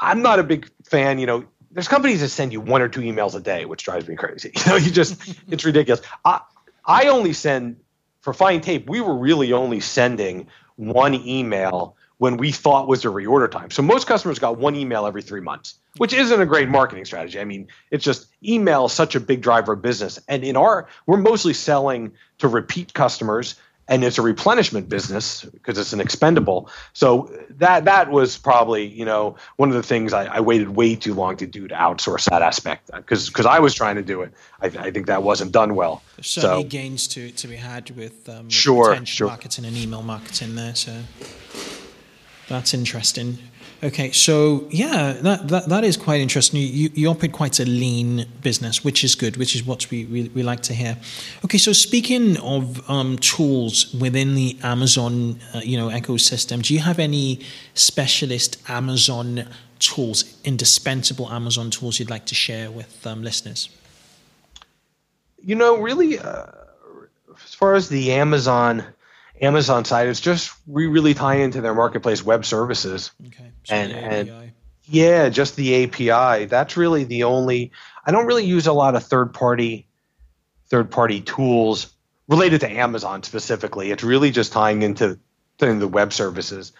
I'm not a big fan. You know, there's companies that send you one or two emails a day, which drives me crazy. You know, you just it's ridiculous. I I only send for FindTape. We were really only sending one email when we thought was a reorder time. So most customers got one email every three months, which isn't a great marketing strategy. I mean, it's just email is such a big driver of business. And in our, we're mostly selling to repeat customers and it's a replenishment business because it's an expendable. So that that was probably you know one of the things I, I waited way too long to do to outsource that aspect because because I was trying to do it. I, I think that wasn't done well. There's certainly so, gains to to be had with, um, with sure, sure. marketing and email marketing there. So that's interesting. Okay, so yeah, that, that, that is quite interesting. You, you operate quite a lean business, which is good, which is what we, we, we like to hear. Okay, so speaking of um, tools within the Amazon uh, you know ecosystem, do you have any specialist Amazon tools, indispensable Amazon tools you'd like to share with um, listeners? You know, really, uh, as far as the Amazon Amazon side is just we really tie into their marketplace web services. Okay. So and and yeah, just the API. That's really the only. I don't really use a lot of third party third party tools related to Amazon specifically. It's really just tying into, into the web services.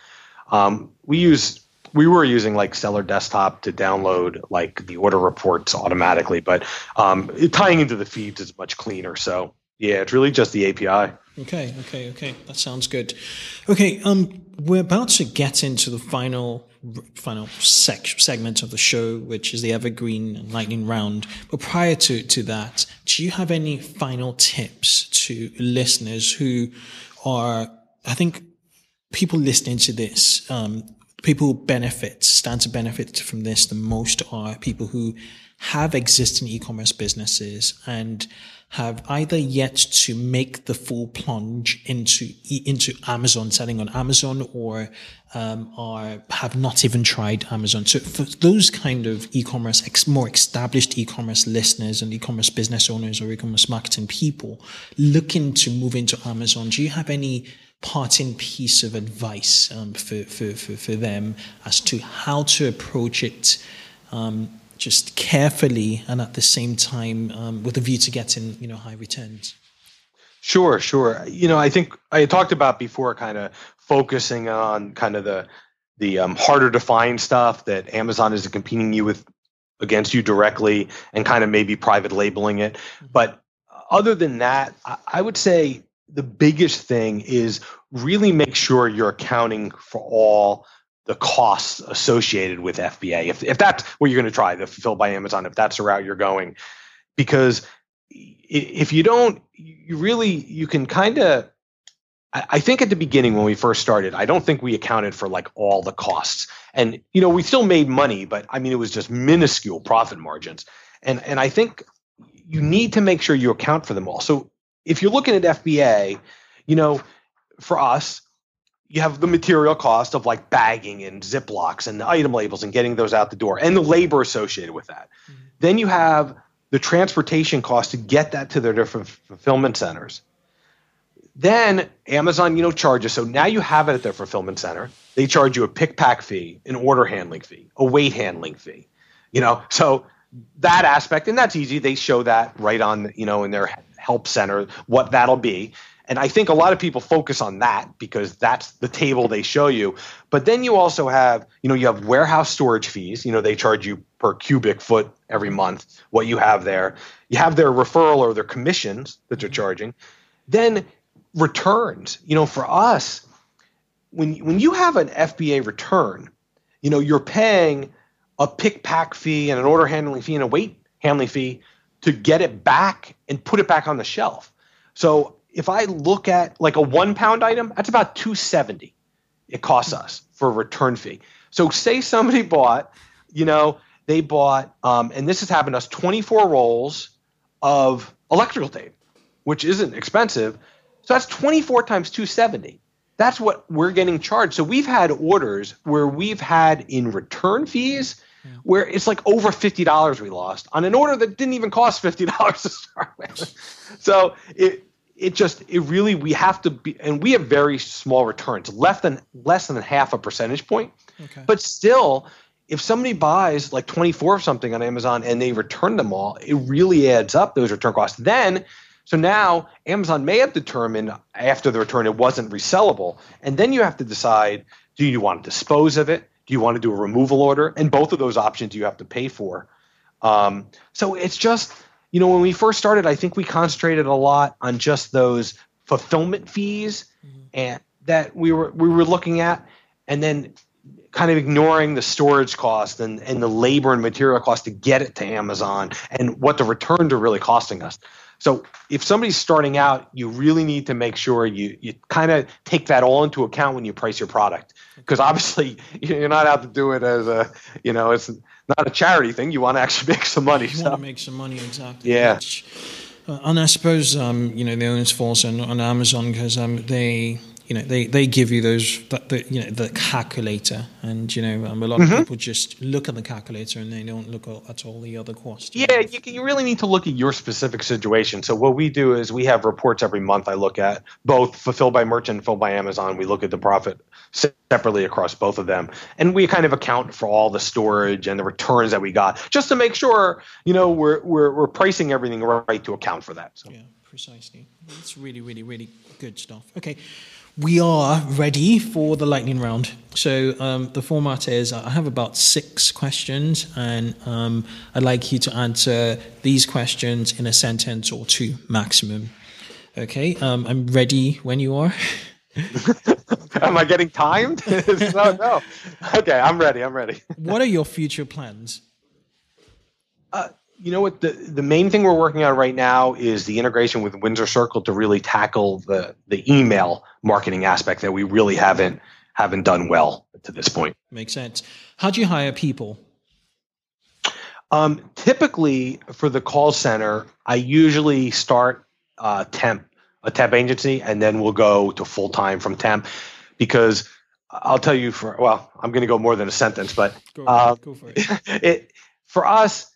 Um, we use we were using like seller desktop to download like the order reports automatically, but um, tying into the feeds is much cleaner. So yeah, it's really just the API. Okay, okay, okay. That sounds good. Okay, um, we're about to get into the final final sec- segment of the show, which is the evergreen lightning round. But prior to to that, do you have any final tips to listeners who are, I think, people listening to this, um, people who benefit, stand to benefit from this the most are people who have existing e-commerce businesses and have either yet to make the full plunge into into Amazon, selling on Amazon, or um, are have not even tried Amazon. So for those kind of e-commerce, ex- more established e-commerce listeners and e-commerce business owners or e-commerce marketing people looking to move into Amazon, do you have any parting piece of advice um, for, for, for, for them as to how to approach it? Um, just carefully and at the same time um, with a view to getting you know high returns? Sure, sure. You know, I think I talked about before, kind of focusing on kind of the the um, harder to find stuff that Amazon is competing you with against you directly, and kind of maybe private labeling it. Mm-hmm. But other than that, I would say the biggest thing is really make sure you're accounting for all the costs associated with FBA. If, if that's what you're going to try, the fulfilled by Amazon, if that's the route you're going, because if you don't, you really, you can kind of, I think at the beginning when we first started, I don't think we accounted for like all the costs. And, you know, we still made money, but I mean, it was just minuscule profit margins. And, and I think you need to make sure you account for them all. So if you're looking at FBA, you know, for us, you have the material cost of like bagging and Ziplocs and the item labels and getting those out the door and the labor associated with that. Mm-hmm. Then you have the transportation cost to get that to their different fulfillment centers. Then Amazon, you know, charges. So now you have it at their fulfillment center. They charge you a pick pack fee, an order handling fee, a weight handling fee. You know, so that aspect, and that's easy. They show that right on, you know, in their help center, what that'll be. And I think a lot of people focus on that because that's the table they show you. But then you also have, you know, you have warehouse storage fees. You know, they charge you per cubic foot every month what you have there. You have their referral or their commissions that they're mm-hmm. charging. Then returns. You know, for us, when when you have an FBA return, you know, you're paying a pick pack fee and an order handling fee and a weight handling fee to get it back and put it back on the shelf. So if I look at like a one pound item, that's about 270 it costs us for a return fee. So say somebody bought, you know, they bought, um, and this has happened to us, 24 rolls of electrical tape, which isn't expensive. So that's 24 times 270. That's what we're getting charged. So we've had orders where we've had in return fees where it's like over $50 we lost on an order that didn't even cost $50 to start with. so it, it just it really we have to be and we have very small returns less than less than half a percentage point. Okay. but still if somebody buys like 24 of something on amazon and they return them all it really adds up those return costs. Then so now amazon may have determined after the return it wasn't resellable. And then you have to decide do you want to dispose of it? Do you want to do a removal order? And both of those options you have to pay for. Um, so it's just you know, when we first started, I think we concentrated a lot on just those fulfillment fees mm-hmm. and that we were we were looking at, and then kind of ignoring the storage cost and, and the labor and material cost to get it to Amazon and what the returns are really costing us. So if somebody's starting out, you really need to make sure you you kind of take that all into account when you price your product because obviously you're not out to do it as a you know it's not a charity thing. You want to actually make some money. You so. want to make some money, exactly. Yeah. Uh, and I suppose um, you know the onus falls on, on Amazon because um, they you know they, they give you those the, you know the calculator. And you know um, a lot mm-hmm. of people just look at the calculator and they don't look at all the other costs yeah you, you really need to look at your specific situation. So what we do is we have reports every month i look at both fulfilled by merchant and fulfilled by amazon. We look at the profit separately across both of them. And we kind of account for all the storage and the returns that we got just to make sure you know we're we're, we're pricing everything right to account for that so. yeah precisely. It's really really really good stuff. Okay we are ready for the lightning round. So um, the format is I have about six questions, and um, I'd like you to answer these questions in a sentence or two maximum. Okay, um, I'm ready when you are. Am I getting timed? no, no. Okay, I'm ready. I'm ready. what are your future plans? You know what the the main thing we're working on right now is the integration with Windsor Circle to really tackle the the email marketing aspect that we really haven't haven't done well to this point. Makes sense. How do you hire people? Um, typically, for the call center, I usually start uh, temp a temp agency, and then we'll go to full time from temp because I'll tell you for well, I'm going to go more than a sentence, but go, uh, go for it. it for us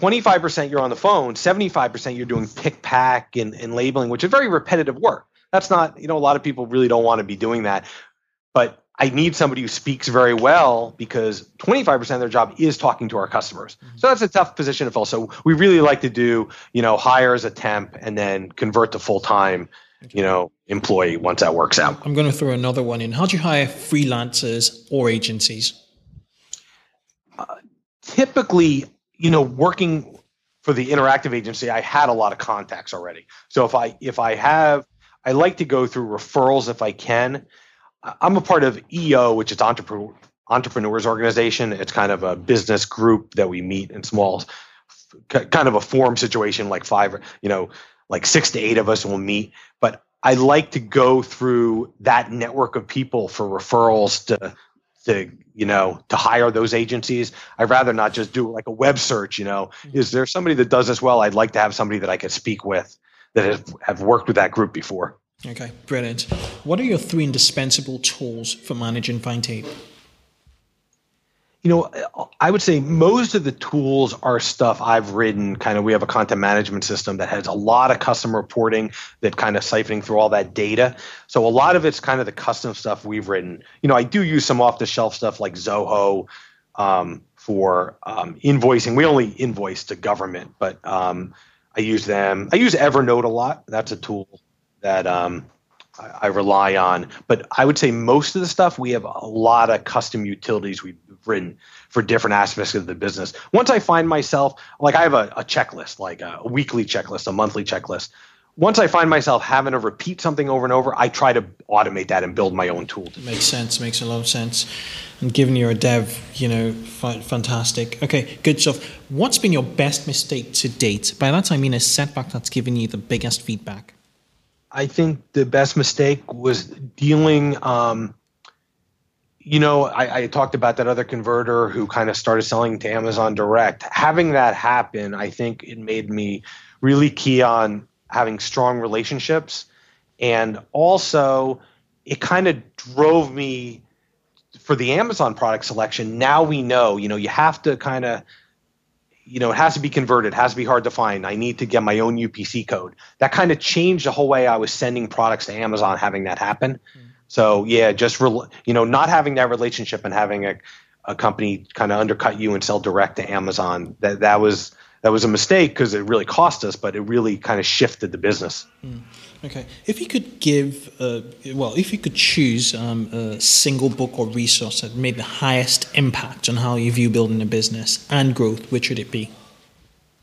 25% you're on the phone, 75% you're doing pick pack and, and labeling, which is very repetitive work. That's not, you know, a lot of people really don't want to be doing that. But I need somebody who speaks very well because 25% of their job is talking to our customers. Mm-hmm. So that's a tough position to fill. So we really like to do, you know, hire as a temp and then convert to full time, you know, employee once that works out. I'm going to throw another one in. How do you hire freelancers or agencies? Uh, typically, you know, working for the interactive agency, I had a lot of contacts already. So if I if I have, I like to go through referrals if I can I'm a part of EO, which is entrepreneur entrepreneurs organization. It's kind of a business group that we meet in small, kind of a forum situation, like five, you know, like six to eight of us will meet. But I like to go through that network of people for referrals to, to you know, to hire those agencies. I'd rather not just do like a web search. You know, mm-hmm. is there somebody that does this well? I'd like to have somebody that I could speak with that have, have worked with that group before. Okay, brilliant. What are your three indispensable tools for managing FindTape? You know, I would say most of the tools are stuff I've written. Kind of, we have a content management system that has a lot of custom reporting that kind of siphoning through all that data. So a lot of it's kind of the custom stuff we've written. You know, I do use some off the shelf stuff like Zoho um, for um, invoicing. We only invoice to government, but um, I use them. I use Evernote a lot. That's a tool that um, I, rely on. But I would say most of the stuff we have a lot of custom utilities we've written for different aspects of the business. Once I find myself like I have a, a checklist, like a, weekly checklist, a monthly checklist. Once I find myself having to repeat something over and over, I try to automate that and build my own tool. Makes sense. Makes a lot of sense. And given you're a dev, you know, fantastic. Okay, good stuff. What's been your best mistake to date? By that I mean a setback that's given you the biggest feedback. I think the best mistake was dealing. Um, you know, I, I, talked about that other converter who kind of started selling to Amazon Direct. Having that happen, I think it made me really key on having strong relationships. And also, it kind of drove me for the Amazon product selection. Now we know, you know, you have to kind of you know, it has to be converted, has to be hard to find. I need to get my own UPC code. That kind of changed the whole way I was sending products to Amazon, having that happen. Mm. So yeah, just re- you know, not having that relationship and having a, a company kind of undercut you and sell direct to Amazon. That that was that was a mistake because it really cost us, but it really kind of shifted the business. Mm. Okay. If you could give, uh, well, if you could choose um, a single book or resource that made the highest impact on how you view building a business and growth, which would it be?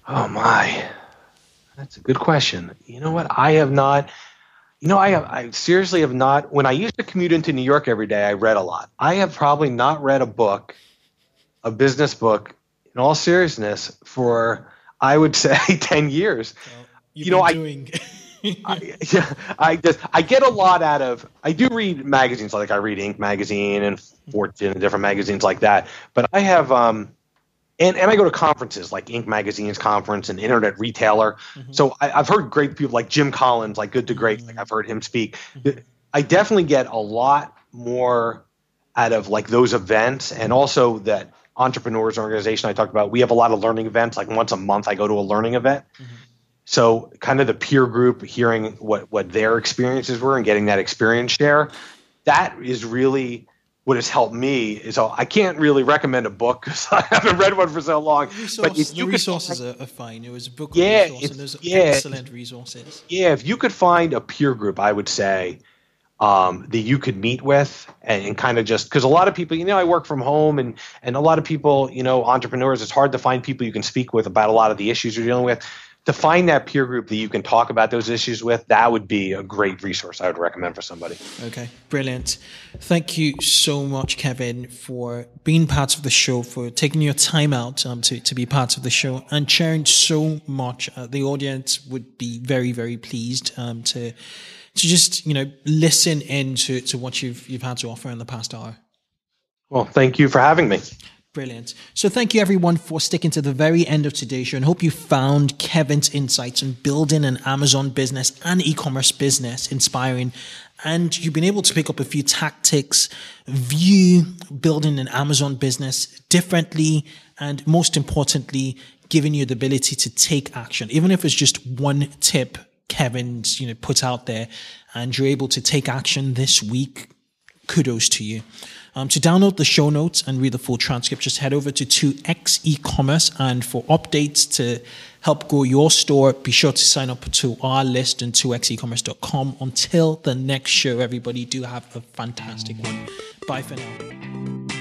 Oh, my. That's a good question. You know what? I have not. You know, I have, I seriously have not. When I used to commute into New York every day, I read a lot. I have probably not read a book, a business book, in all seriousness, for I would say ten years. Well, you know, doing. I I, yeah, I just I get a lot out of I do read magazines like I read Inc magazine and Fortune and different magazines like that. But I have um and, and I go to conferences like Inc magazine's conference and Internet Retailer. Mm-hmm. So I, have heard great people like Jim Collins, like Good to Great, mm-hmm. like I've heard him speak. Mm-hmm. I definitely get a lot more out of like those events and also that entrepreneurs organization I talked about. We have a lot of learning events. Like once a month, I go to a learning event. Mm-hmm. So, kind of the peer group, hearing what what their experiences were and getting that experience share, that is really what has helped me. So I can't really recommend a book because I haven't read one for so long. Resource, but the resources are, fine. It was a book yeah, resource, and there's yeah, excellent resources. Yeah, if you could find a peer group, I would say um, that you could meet with and, and kind of just because a lot of people, you know, I work from home and and a lot of people, you know, entrepreneurs, it's hard to find people you can speak with about a lot of the issues you're dealing with to find that peer group that you can talk about those issues with, that would be a great resource I would recommend for somebody. Okay, brilliant. Thank you so much, Kevin, for being part of the show, for taking your time out um, to, to be part of the show and sharing so much. Uh, the audience would be very, very pleased um, to to just you know listen in to, to what you've you've had to offer in the past hour. Well, thank you for having me. Brilliant. So thank you everyone for sticking to the very end of today's show and hope you found Kevin's insights on building an Amazon business and e-commerce business inspiring and you've been able to pick up a few tactics, view building an Amazon business differently and most importantly, giving you the ability to take action. Even if it's just one tip Kevin's, you know, put out there and you're able to take action this week, kudos to you. Um, to download the show notes and read the full transcript, just head over to 2x e-commerce and for updates to help grow your store, be sure to sign up to our list on 2xecommerce.com. Until the next show, everybody, do have a fantastic one. Bye for now.